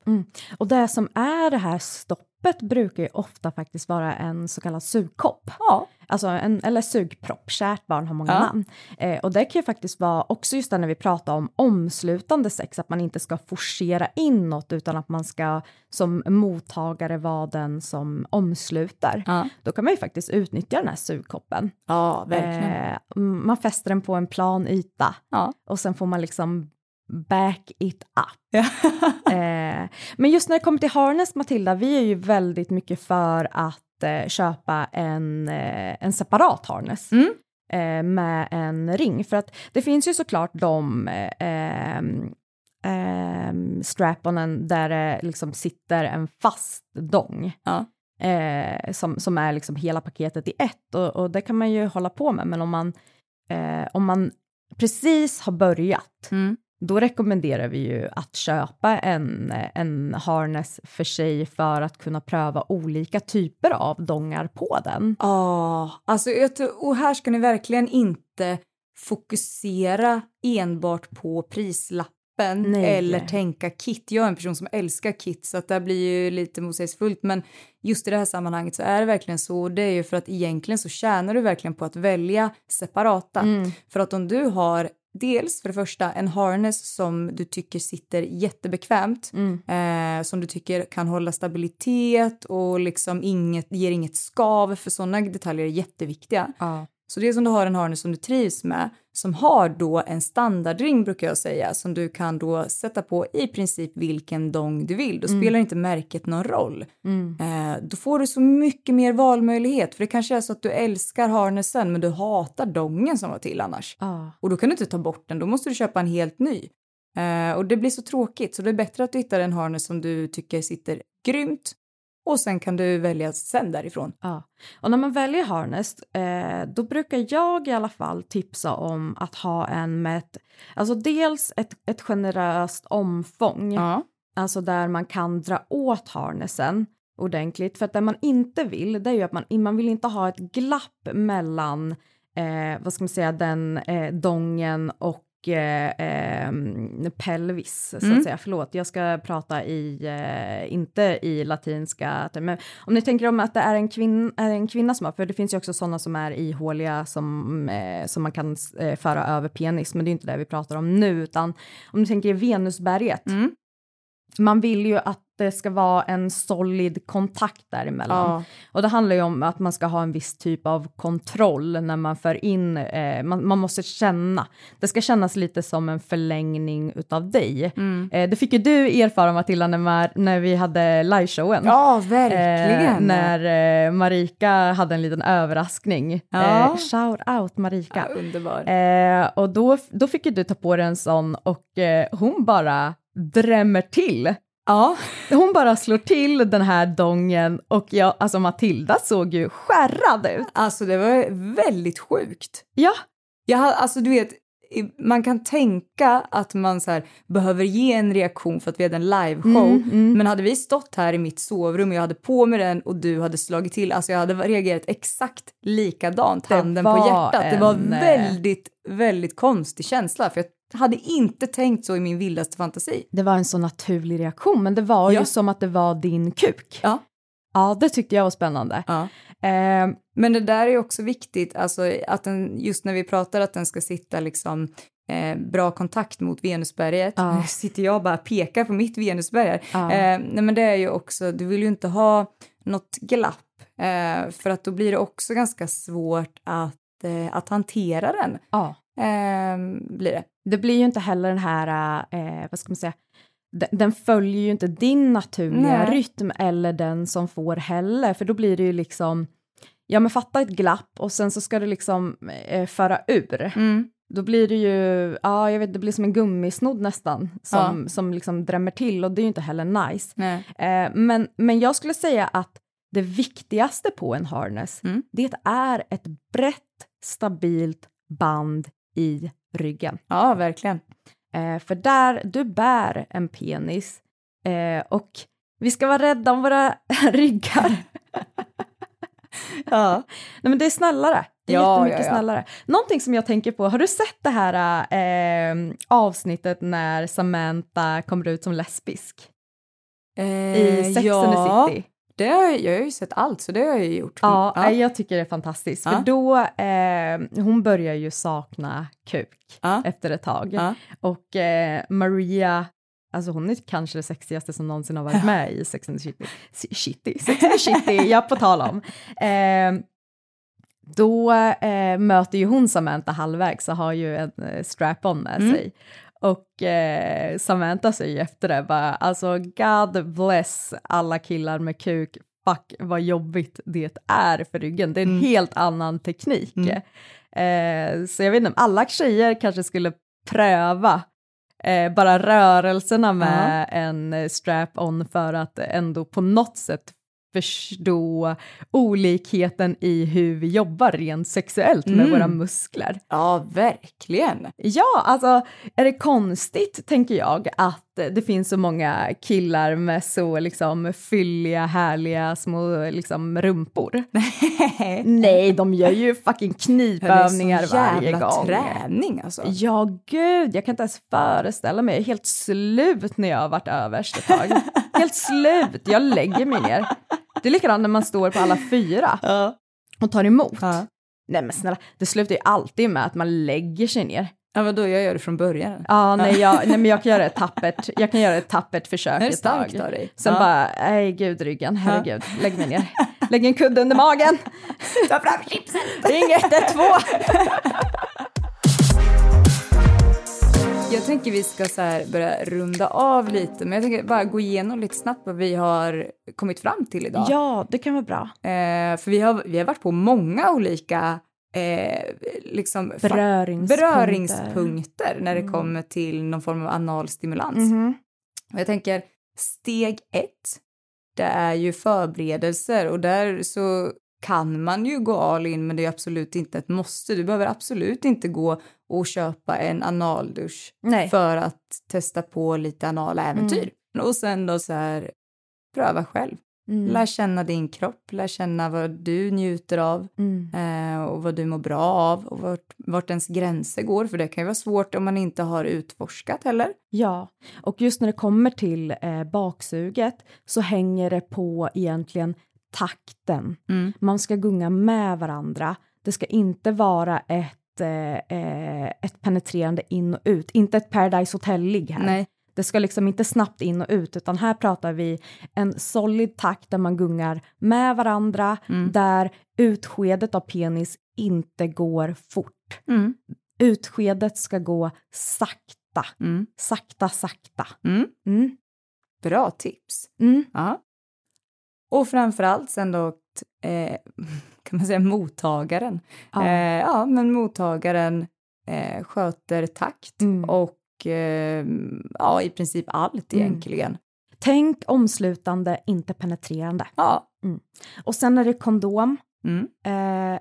Och det som är det här stoppet brukar ju ofta faktiskt vara en så kallad sugkopp. Ja, Alltså en, eller sugpropp, kärt barn har många Ja. namn. Eh, och det kan ju faktiskt vara också just när vi pratar om omslutande sex, att man inte ska forcera in något utan att man ska som mottagare vara den som omsluter. ja. Då kan man ju faktiskt utnyttja den här sugkoppen. ja verkligen. Eh, man fäster den på en plan yta Ja. och sen får man liksom back it up. Eh, men just när det kommer till harness, Matilda, vi är ju väldigt mycket för att eh, köpa en, eh, en separat harness. Mm. Eh, med en ring, för att det finns ju såklart de eh, ehm, ehm, strap-onen där det liksom sitter en fast dong. Ja. Eh, som, som är liksom hela paketet i ett och, och det kan man ju hålla på med, men om man, om man precis har börjat Mm. Då rekommenderar vi ju att köpa en, en harness för sig för att kunna pröva olika typer av dongar på den. Ja, alltså jag tror, och här ska ni verkligen inte fokusera enbart på prislappen Nej. eller tänka kit. Jag är en person som älskar kit så att det blir ju lite motsägelsefullt men just i det här sammanhanget så är det verkligen så det är ju för att egentligen så tjänar du verkligen på att välja separata. För att om du har dels för det första en harness som du tycker sitter jättebekvämt, eh, som du tycker kan hålla stabilitet och liksom inget, ger inget skav, för sådana detaljer är jätteviktiga. Ja. Så det är som du har en harness som du trivs med, som har då en standardring brukar jag säga, som du kan då sätta på i princip vilken dong du vill. Då spelar inte märket någon roll. Eh, då får du så mycket mer valmöjlighet, för det kanske är så att du älskar harnessen men du hatar dongen som var till annars. Ja. Och då kan du inte ta bort den, då måste du köpa en helt ny. Eh, och det blir så tråkigt, så det är bättre att du hittar en harness som du tycker sitter grymt och sen kan du välja sen därifrån. Ja. Och när man väljer harness, eh, då brukar jag i alla fall tipsa om att ha en med ett, alltså dels ett, ett generöst omfång, Ja. alltså där man kan dra åt harnessen ordentligt. För att det man inte vill, det är ju att man, man vill inte ha ett glapp mellan, eh, vad ska man säga, den eh, dongen och eh, ehm, pelvis, så Mm. att säga. Förlåt, jag ska prata i, eh, inte i latinska termer. Om ni tänker om att det är en, kvinn, är en kvinna som har, för det finns ju också sådana som är ihåliga som, eh, som man kan eh, föra över penis, men det är inte det vi pratar om nu, utan om ni tänker Venusberget, Mm. Man vill ju att det ska vara en solid kontakt däremellan. Ja. Och det handlar ju om att man ska ha en viss typ av kontroll när man för in, eh, man, man måste känna, det ska kännas lite som en förlängning utav dig. Mm. Eh, det fick ju du erfara Matilda när, när vi hade liveshowen. Ja, verkligen. Eh, när eh, Marika hade en liten överraskning. Ja. Eh, shout out Marika. Ja, underbar. Eh, och då, då fick ju du ta på dig en sån och hon bara drämmer till. Ja. Hon bara slår till den här dongen och jag, alltså Matilda såg ju skärrad ut. Alltså det var väldigt sjukt. Ja, Jag, alltså du vet, man kan tänka att man så här, behöver ge en reaktion för att vi hade en liveshow. Mm, Men hade vi stått här i mitt sovrum och jag hade på mig den och du hade slagit till, alltså jag hade reagerat exakt likadant, handen på hjärtat. Det var en, eh, väldigt, väldigt konstig känsla för jag hade inte tänkt så i min vildaste fantasi. det var en så naturlig reaktion, men det var Ja. ju som att det var din kuk. Ja. Ja, det tyckte jag var spännande. Ja. Eh, Men det där är också viktigt, alltså att den, just när vi pratar att den ska sitta liksom eh, bra kontakt mot Venusberget. Ja. Nu sitter jag bara och pekar på mitt Venusberg. Ja. Eh, nej men det är ju också, du vill ju inte ha något glapp eh, för att då blir det också ganska svårt att, eh, att hantera den. ja. Eh, blir det. Det blir ju inte heller den här, eh, vad ska man säga, den, den följer ju inte din naturliga Nej. rytm eller den som får heller, för då blir det ju liksom, ja men fatta ett glapp och sen så ska du liksom eh, föra ur. Mm. Då blir det ju, ja jag vet, det blir som en gummisnodd nästan, som, som liksom drämmer till och det är ju inte heller nice. Eh, men, men jag skulle säga att det viktigaste på en harness, Mm. det är ett brett, stabilt band i ryggen. Ja, verkligen. Eh, för där, du bär en penis eh, och vi ska vara rädda om våra ryggar. ja, Nej, men det är snällare. Det är Ja, jättemycket ja, ja. snällare. Någonting som jag tänker på, har du sett det här eh, avsnittet när Samantha kommer ut som lesbisk i Sex Eh, ja, and the City? Det har jag, jag har ju sett allt, så det har jag ju gjort. Ja, ja. jag tycker det är fantastiskt. För Ja. då, eh, hon börjar ju sakna kuk Ja. efter ett tag. Och eh, Maria, alltså hon är kanske det sexigaste som någonsin har varit med i Sex and the City. City, Sex and the City, ja på tal om. Eh, då eh, möter ju hon Samantha halvvägs och har ju en eh, strap-on med Mm. sig. Och eh, Samantha säger efter det bara, alltså God bless alla killar med kuk, fuck vad jobbigt det är för ryggen, det är en Mm. helt annan teknik. Mm. Eh, så jag vet inte, alla tjejer kanske skulle pröva eh, bara rörelserna med en eh, strap-on för att ändå på något sätt förstå olikheten i hur vi jobbar rent sexuellt med Mm. våra muskler. ja, verkligen. Ja, alltså är det konstigt, tänker jag, att det finns så många killar med så liksom fylliga, härliga små liksom rumpor? Nej, de gör ju fucking knipövningar det är sån varje jävla gång. träning alltså. Ja, gud, jag kan inte ens föreställa mig. Jag är helt slut när jag har varit överst ett tag. helt slut, jag lägger mig ner. Det är likadant när man står på alla fyra och tar emot. Nej men snälla, det slutar ju alltid med att man lägger sig ner. Ja, men då jag gör det från början. Ja, nej, jag, nej men jag kan göra ett tappert, jag kan göra ett tappert försök Det är ett tag. av dig. Sen Ja. bara, nej gud ryggen, herregud, lägg mig ner. Lägg en kudde under magen. Ta fram chipsen! Ring 112. Jag tänker vi ska så börja runda av lite, men jag tänker bara gå igenom lite snabbt vad vi har kommit fram till idag. Ja, det kan vara bra. Eh, för vi har, vi har varit på många olika eh, liksom, Beröringspunkter. beröringspunkter när det Mm. kommer till någon form av analstimulans. Mhm. Och jag tänker steg ett, det är ju förberedelser och där så kan man ju gå all in men det är absolut inte ett måste. Du behöver absolut inte gå och köpa en analdusch Nej. för att testa på lite anala äventyr. Och sen då så här, pröva själv. Mm. Lär känna din kropp, lär känna vad du njuter av Mm. eh, och vad du mår bra av och vart, vart ens gränser går, för det kan ju vara svårt om man inte har utforskat heller. Ja, och just när det kommer till eh, baksuget så hänger det på egentligen takten. Mm. Man ska gunga med varandra. Det ska inte vara ett, eh, eh, ett penetrerande in och ut, inte ett Paradise Hotel-ligg här. Nej. Det ska liksom inte snabbt in och ut, utan här pratar vi en solid takt där man gungar med varandra, Mm. där utskedet av penis inte går fort. Mm. Utskedet ska gå sakta, Mm. sakta, sakta. Mm. Mm. Bra tips. Mm. Ja. Och framförallt sen då, eh, kan man säga mottagaren. Ja. Eh, ja, men mottagaren eh, sköter takt och ja, i princip allt Mm. egentligen. Tänk omslutande, inte penetrerande. Ja. Och sen är det kondom. Mm. Eh,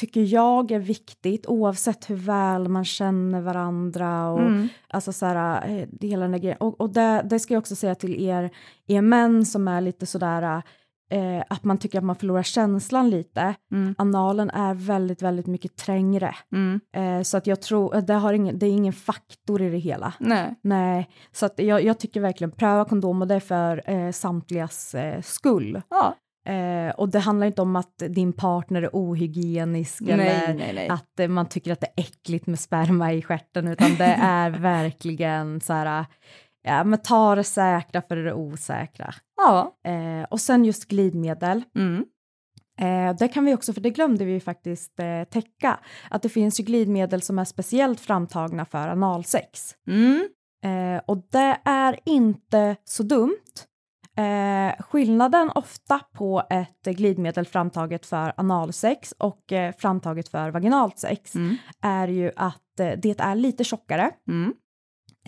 tycker jag är viktigt oavsett hur väl man känner varandra och Mm. alltså så här, eh, det hela den där grejen. Och, och det, det ska jag också säga till er, er män som är lite sådär eh, att man tycker att man förlorar känslan lite. Mm. Analen är väldigt, väldigt mycket trängre. Mm. Eh, så att jag tror, eh, det, har ingen, det är ingen faktor i det hela. Nej. Nej, så att jag, jag tycker verkligen pröva kondom och det är för eh, samtligas eh, skull. Ja. Eh, och det handlar inte om att din partner är ohygienisk Nej, eller nej, nej. att eh, man tycker att det är äckligt med sperma i stjärten utan det är verkligen så här, ja men ta det säkra för det osäkra. Ja. Eh, och sen just glidmedel. Mm. Eh, det kan vi också, för det glömde vi ju faktiskt eh, täcka, att det finns ju glidmedel som är speciellt framtagna för analsex. Mm. Eh, och det är inte så dumt. Eh, skillnaden ofta på ett glidmedel framtaget för analsex och eh, framtaget för vaginalt sex Mm. är ju att eh, det är lite tjockare. Mm.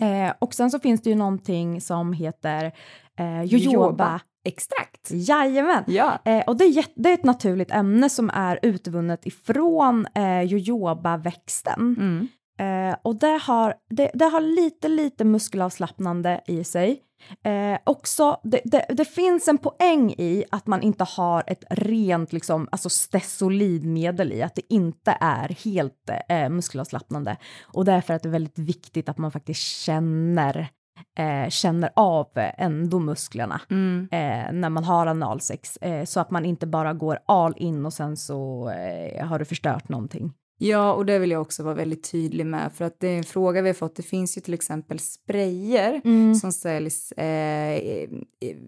Eh, och sen så finns det ju någonting som heter eh, jojoba. Extrakt. Jajamän! Ja. Eh, och det är, det är ett naturligt ämne som är utvunnet ifrån eh, jojobaväxten. Mm. Eh, och det har, det, det har lite, lite muskelavslappnande i sig. Eh, också, det, det, det finns en poäng i att man inte har ett rent liksom, alltså stesolidmedel i, att det inte är helt eh, muskelavslappnande. Och därför är det väldigt viktigt att man faktiskt känner, eh, känner av endomusklerna Mm. eh, när man har analsex, eh, så att man inte bara går all in och sen så eh, har du förstört någonting. Ja, och det vill jag också vara väldigt tydlig med för att det är en fråga vi har fått. Det finns ju till exempel sprayer Mm. som säljs eh,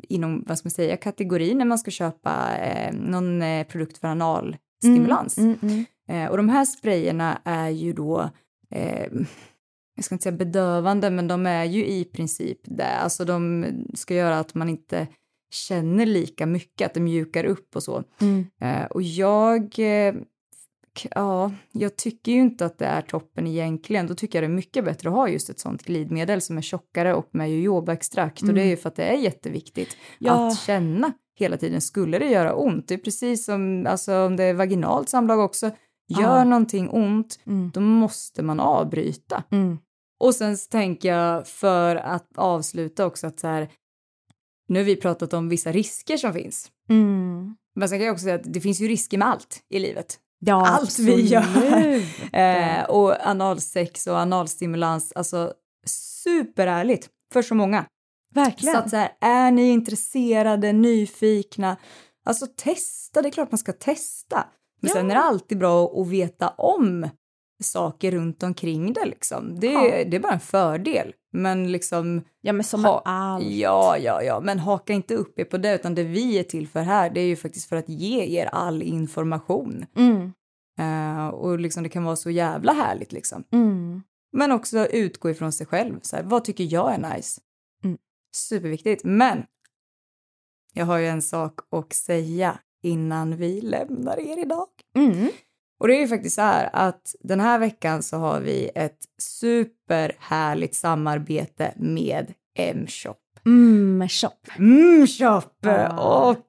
inom, vad ska man säga, kategorin när man ska köpa eh, någon eh, produkt för analstimulans. Mm, mm, Eh, och de här sprayerna är ju då, eh, jag ska inte säga bedövande, men de är ju i princip det. Alltså de ska göra att man inte känner lika mycket, att det mjukar upp och så. mm. Eh, och jag, eh, ja, jag tycker ju inte att det är toppen egentligen. Då tycker jag det är mycket bättre att ha just ett sånt glidmedel som är tjockare och med jojobaextrakt. Och det är ju för att det är jätteviktigt Ja. att känna hela tiden. Skulle det göra ont? Det är precis som alltså, om det är vaginalt samlag också. Gör Ja. någonting ont, Mm. då måste man avbryta. Mm. Och sen tänker jag för att avsluta också att så här, nu har vi pratat om vissa risker som finns. Mm. Men sen kan jag också säga att det finns ju risker med allt i livet. Ja, Allt vi gör. absolut. Eh, och analsex och analstimulans, alltså superärligt för så många. Verkligen. Så att så här, är ni intresserade, nyfikna, alltså testa, det är klart man ska testa. Men sen är det alltid bra att veta om saker runt omkring det liksom. Det, Ja. det är bara en fördel. Men liksom, ja, men som ha- allt. ja, ja, ja, men haka inte upp er på det, utan det vi är till för här, det är ju faktiskt för att ge er all information. Mm. Eh, och liksom det kan vara så jävla härligt liksom. Mm. Men också utgå ifrån sig själv. Så här, vad tycker jag är nice? Mm. Superviktigt. Men jag har ju en sak att säga innan vi lämnar er idag. Mm. Och det är ju faktiskt så här att den här veckan så har vi ett superhärligt samarbete med M-shop. Shop. M-shop! Ah. Och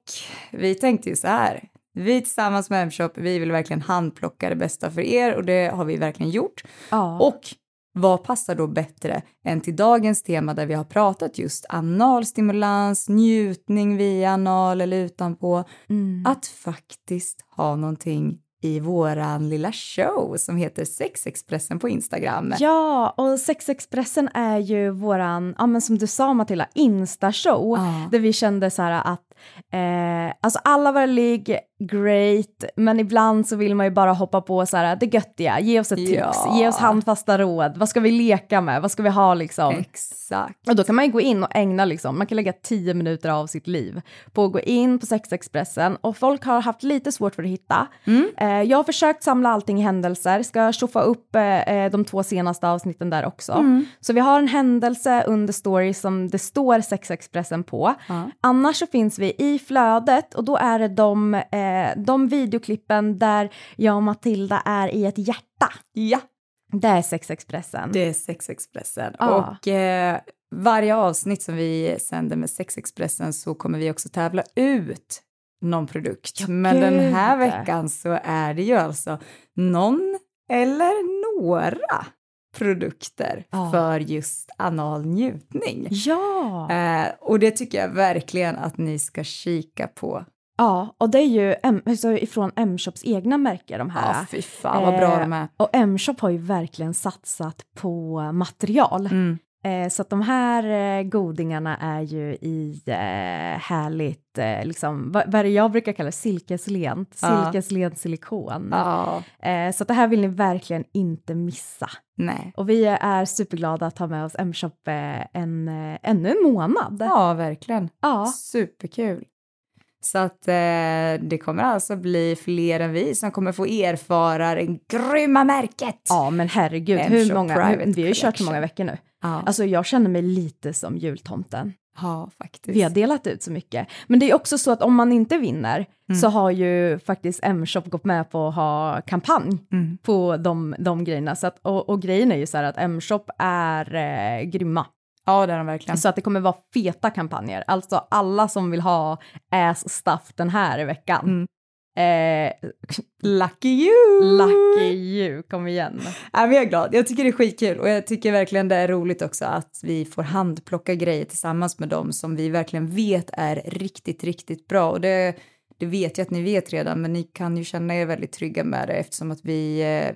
vi tänkte ju så här. Vi tillsammans med M-shop, vi vill verkligen handplocka det bästa för er och det har vi verkligen gjort. Ja. Och vad passar då bättre än till dagens tema där vi har pratat just analstimulans, njutning via anal eller utanpå, mm. att faktiskt ha någonting i våran lilla show som heter Sexexpressen på Instagram. Ja, och Sexexpressen är ju våran, ja men som du sa Matilda, Insta-show. Ja. Där vi kände så här att, eh, alltså alla våra ligg, great, men ibland så vill man ju bara hoppa på så här, det göttiga, ge oss ett tips, Ja. ge oss handfasta råd, vad ska vi leka med, vad ska vi ha liksom? Exakt. Och då kan man ju gå in och ägna liksom, man kan lägga tio minuter av sitt liv på att gå in på Sexexpressen och folk har haft lite svårt för att hitta. Eh, jag har försökt samla allting i händelser, ska tjoffa upp eh, eh, de två senaste avsnitten där också. Så vi har en händelse under story som det står Sexexpressen på. Ja. Annars så finns vi i flödet och då är det de, eh, de videoklippen där jag och Matilda är i ett hjärta. Ja, Det är Sexexpressen. det är Sexexpressen. Ja. Och eh, varje avsnitt som vi sänder med Sexexpressen så kommer vi också tävla ut någon produkt. Ja, Men den här gud. veckan så är det ju alltså någon eller några produkter Ja. för just anal njutning. Ja! Eh, och det tycker jag verkligen att ni ska kika på. Ja, och det är ju M- alltså ifrån M-shops egna märke de här. Ja, fy fan vad bra Eh, de är. Och M-shop har ju verkligen satsat på material. Mm. Eh, så att de här eh, godingarna är ju i eh, härligt, liksom, vad, är det jag brukar kalla silkeslent, silkeslent silikon. Ja, så att det här vill ni verkligen inte missa. nej. Och vi är superglada att ha med oss M-shop en, ännu en månad. Ja, verkligen. Ja. Superkul. Så att eh, det kommer alltså bli fler än vi som kommer få erfara det grymma märket. Ja men herregud, hur många, vi har ju kört så många veckor nu. Ja, Alltså jag känner mig lite som jultomten. ja faktiskt. Vi har delat ut så mycket. Men det är också så att om man inte vinner Mm. så har ju faktiskt M-shop gått med på att ha kampanj Mm. på de, de grejerna. Så att, och, och grejen är ju så här att M-shop är eh, grymma. Ja, det är de verkligen. Så att det kommer vara feta kampanjer. Alltså alla som vill ha ass stuff den här veckan. Mm. Eh, Lucky you! lucky you, kom igen. Men jag är glad. Jag tycker det är skitkul och jag tycker verkligen det är roligt också att vi får handplocka grejer tillsammans med dem som vi verkligen vet är riktigt, riktigt bra. Och det, det vet jag att ni vet redan, men ni kan ju känna er väldigt trygga med det eftersom att vi, eh,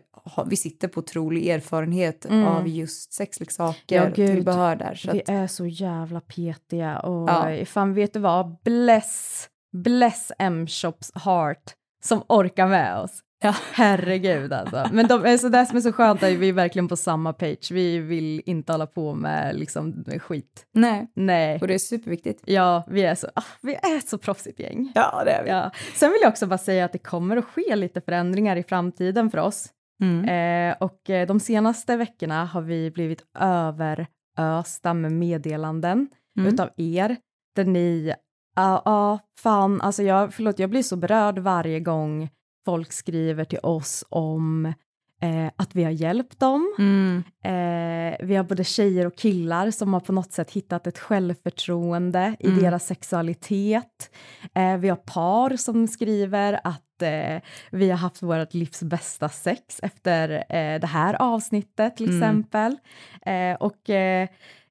vi sitter på otrolig erfarenhet Mm. av just sexleksaker Ja, och gud. tillbehör där. Så Vi att, är så jävla petiga och Ja. fan vet du vad, bless, bless M-shops heart som orkar med oss. Ja. Herregud alltså. Men de, alltså det som är så skönt är att vi är verkligen på samma page. Vi vill inte hålla på med liksom skit. nej, Nej. och det är superviktigt. Ja, vi är så, ah, vi är ett så proffsigt gäng. Ja, det är vi. Ja. Sen vill jag också bara säga att det kommer att ske lite förändringar i framtiden för oss. Mm. Eh, och eh, de senaste veckorna har vi blivit överösta med meddelanden Mm. utav er, där ni, ja, ja, fan, alltså jag, förlåt, jag blir så berörd varje gång folk skriver till oss om eh, att vi har hjälpt dem. Mm. Eh, vi har både tjejer och killar som har på något sätt hittat ett självförtroende i Mm. deras sexualitet. Eh, vi har par som skriver att eh, vi har haft vårt livs bästa sex efter eh, det här avsnittet till Mm. exempel. Eh, och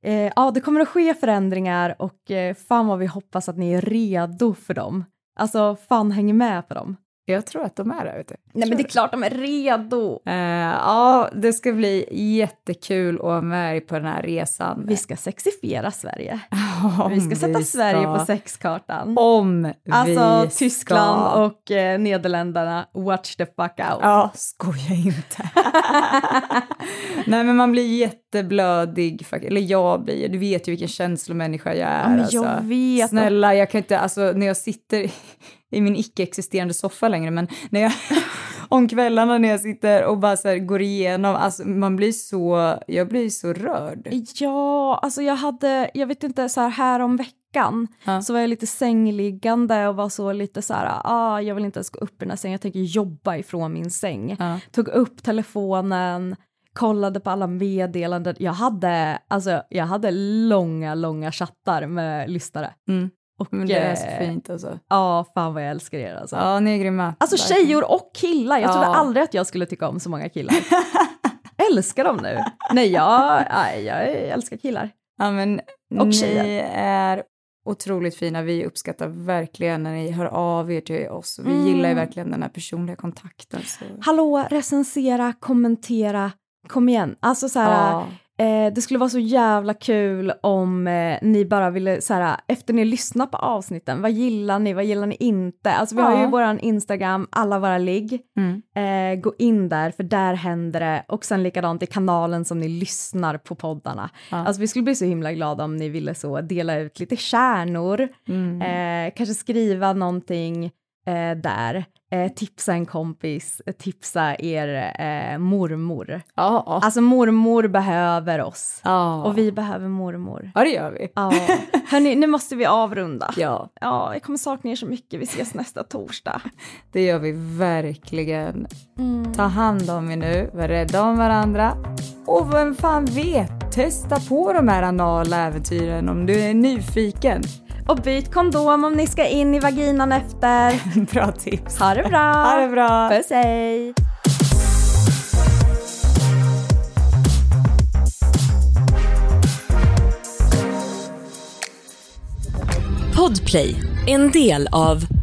eh, ja, det kommer att ske förändringar och eh, fan vad vi hoppas att ni är redo för dem. Alltså fan hänger med på dem. Jag tror att de är vet du. Nej men det är klart de är redo. Eh, ja, det ska bli jättekul att vara med på den här resan. Vi ska sexifiera Sverige. Om Vi ska sätta vi Sverige ska- på sexkartan. Om Alltså vi Tyskland ska... och eh, Nederländerna, watch the fuck out. Ja, skoja inte. Nej, men man blir jätteblödig. Eller jag blir Du vet ju vilken känslomänniska jag är. Ja, men alltså. jag vet. Snälla, jag kan inte, alltså när jag sitter i min icke-existerande soffa längre, men när jag, om kvällarna när jag sitter och bara så här går igenom, alltså man blir så, jag blir så rörd. Ja, alltså jag hade, jag vet inte, så här, här om veckan Ja. så var jag lite sängliggande och var så lite så här, ah, jag vill inte ens gå upp i den här sängen, jag tänker jobba ifrån min säng. Ja. Tog upp telefonen, kollade på alla meddelanden. Jag hade, alltså, jag hade långa, långa chattar med lyssnare. Mm. Och, Men det är så eh, fint alltså. Ja, fan vad jag älskar er alltså. Ja, ni är grymma. Alltså tjejer och killar, jag trodde Ja. aldrig att jag skulle tycka om så många killar. älskar dem nu. Nej, jag, jag älskar killar. Ja, men Och ni är otroligt fina. Vi uppskattar verkligen när ni hör av er till oss. Vi Mm. gillar verkligen den här personliga kontakten. Så. Hallå, recensera, kommentera, kom igen. Alltså så här, Ja. Eh, det skulle vara så jävla kul om eh, ni bara ville, så här, efter ni lyssnar på avsnitten, vad gillar ni, vad gillar ni inte? Alltså vi har Ja. ju våran Instagram, alla våra ligg. Mm. Eh, gå in där, för där händer det. Och sen likadant i kanalen som ni lyssnar på poddarna. Ja. Alltså vi skulle bli så himla glada om ni ville så dela ut lite kärnor, Mm. eh, kanske skriva någonting eh, där, eh, tipsa en kompis, eh, tipsa er eh, mormor. Ja. Alltså mormor behöver oss. ja. Och vi behöver mormor. Ja, det gör vi. Ja, hörni, nu måste vi avrunda. Ja, Ja, jag kommer sakna er så mycket. Vi ses nästa torsdag. det gör vi verkligen. Mm. Ta hand om er nu, var rädda om varandra. Och vem fan vet, testa på de här anala äventyren om du är nyfiken. Och byt kondom om ni ska in i vaginan efter. Bra tips. Ha det bra! Ha det bra. Puss hej! Podplay, en del av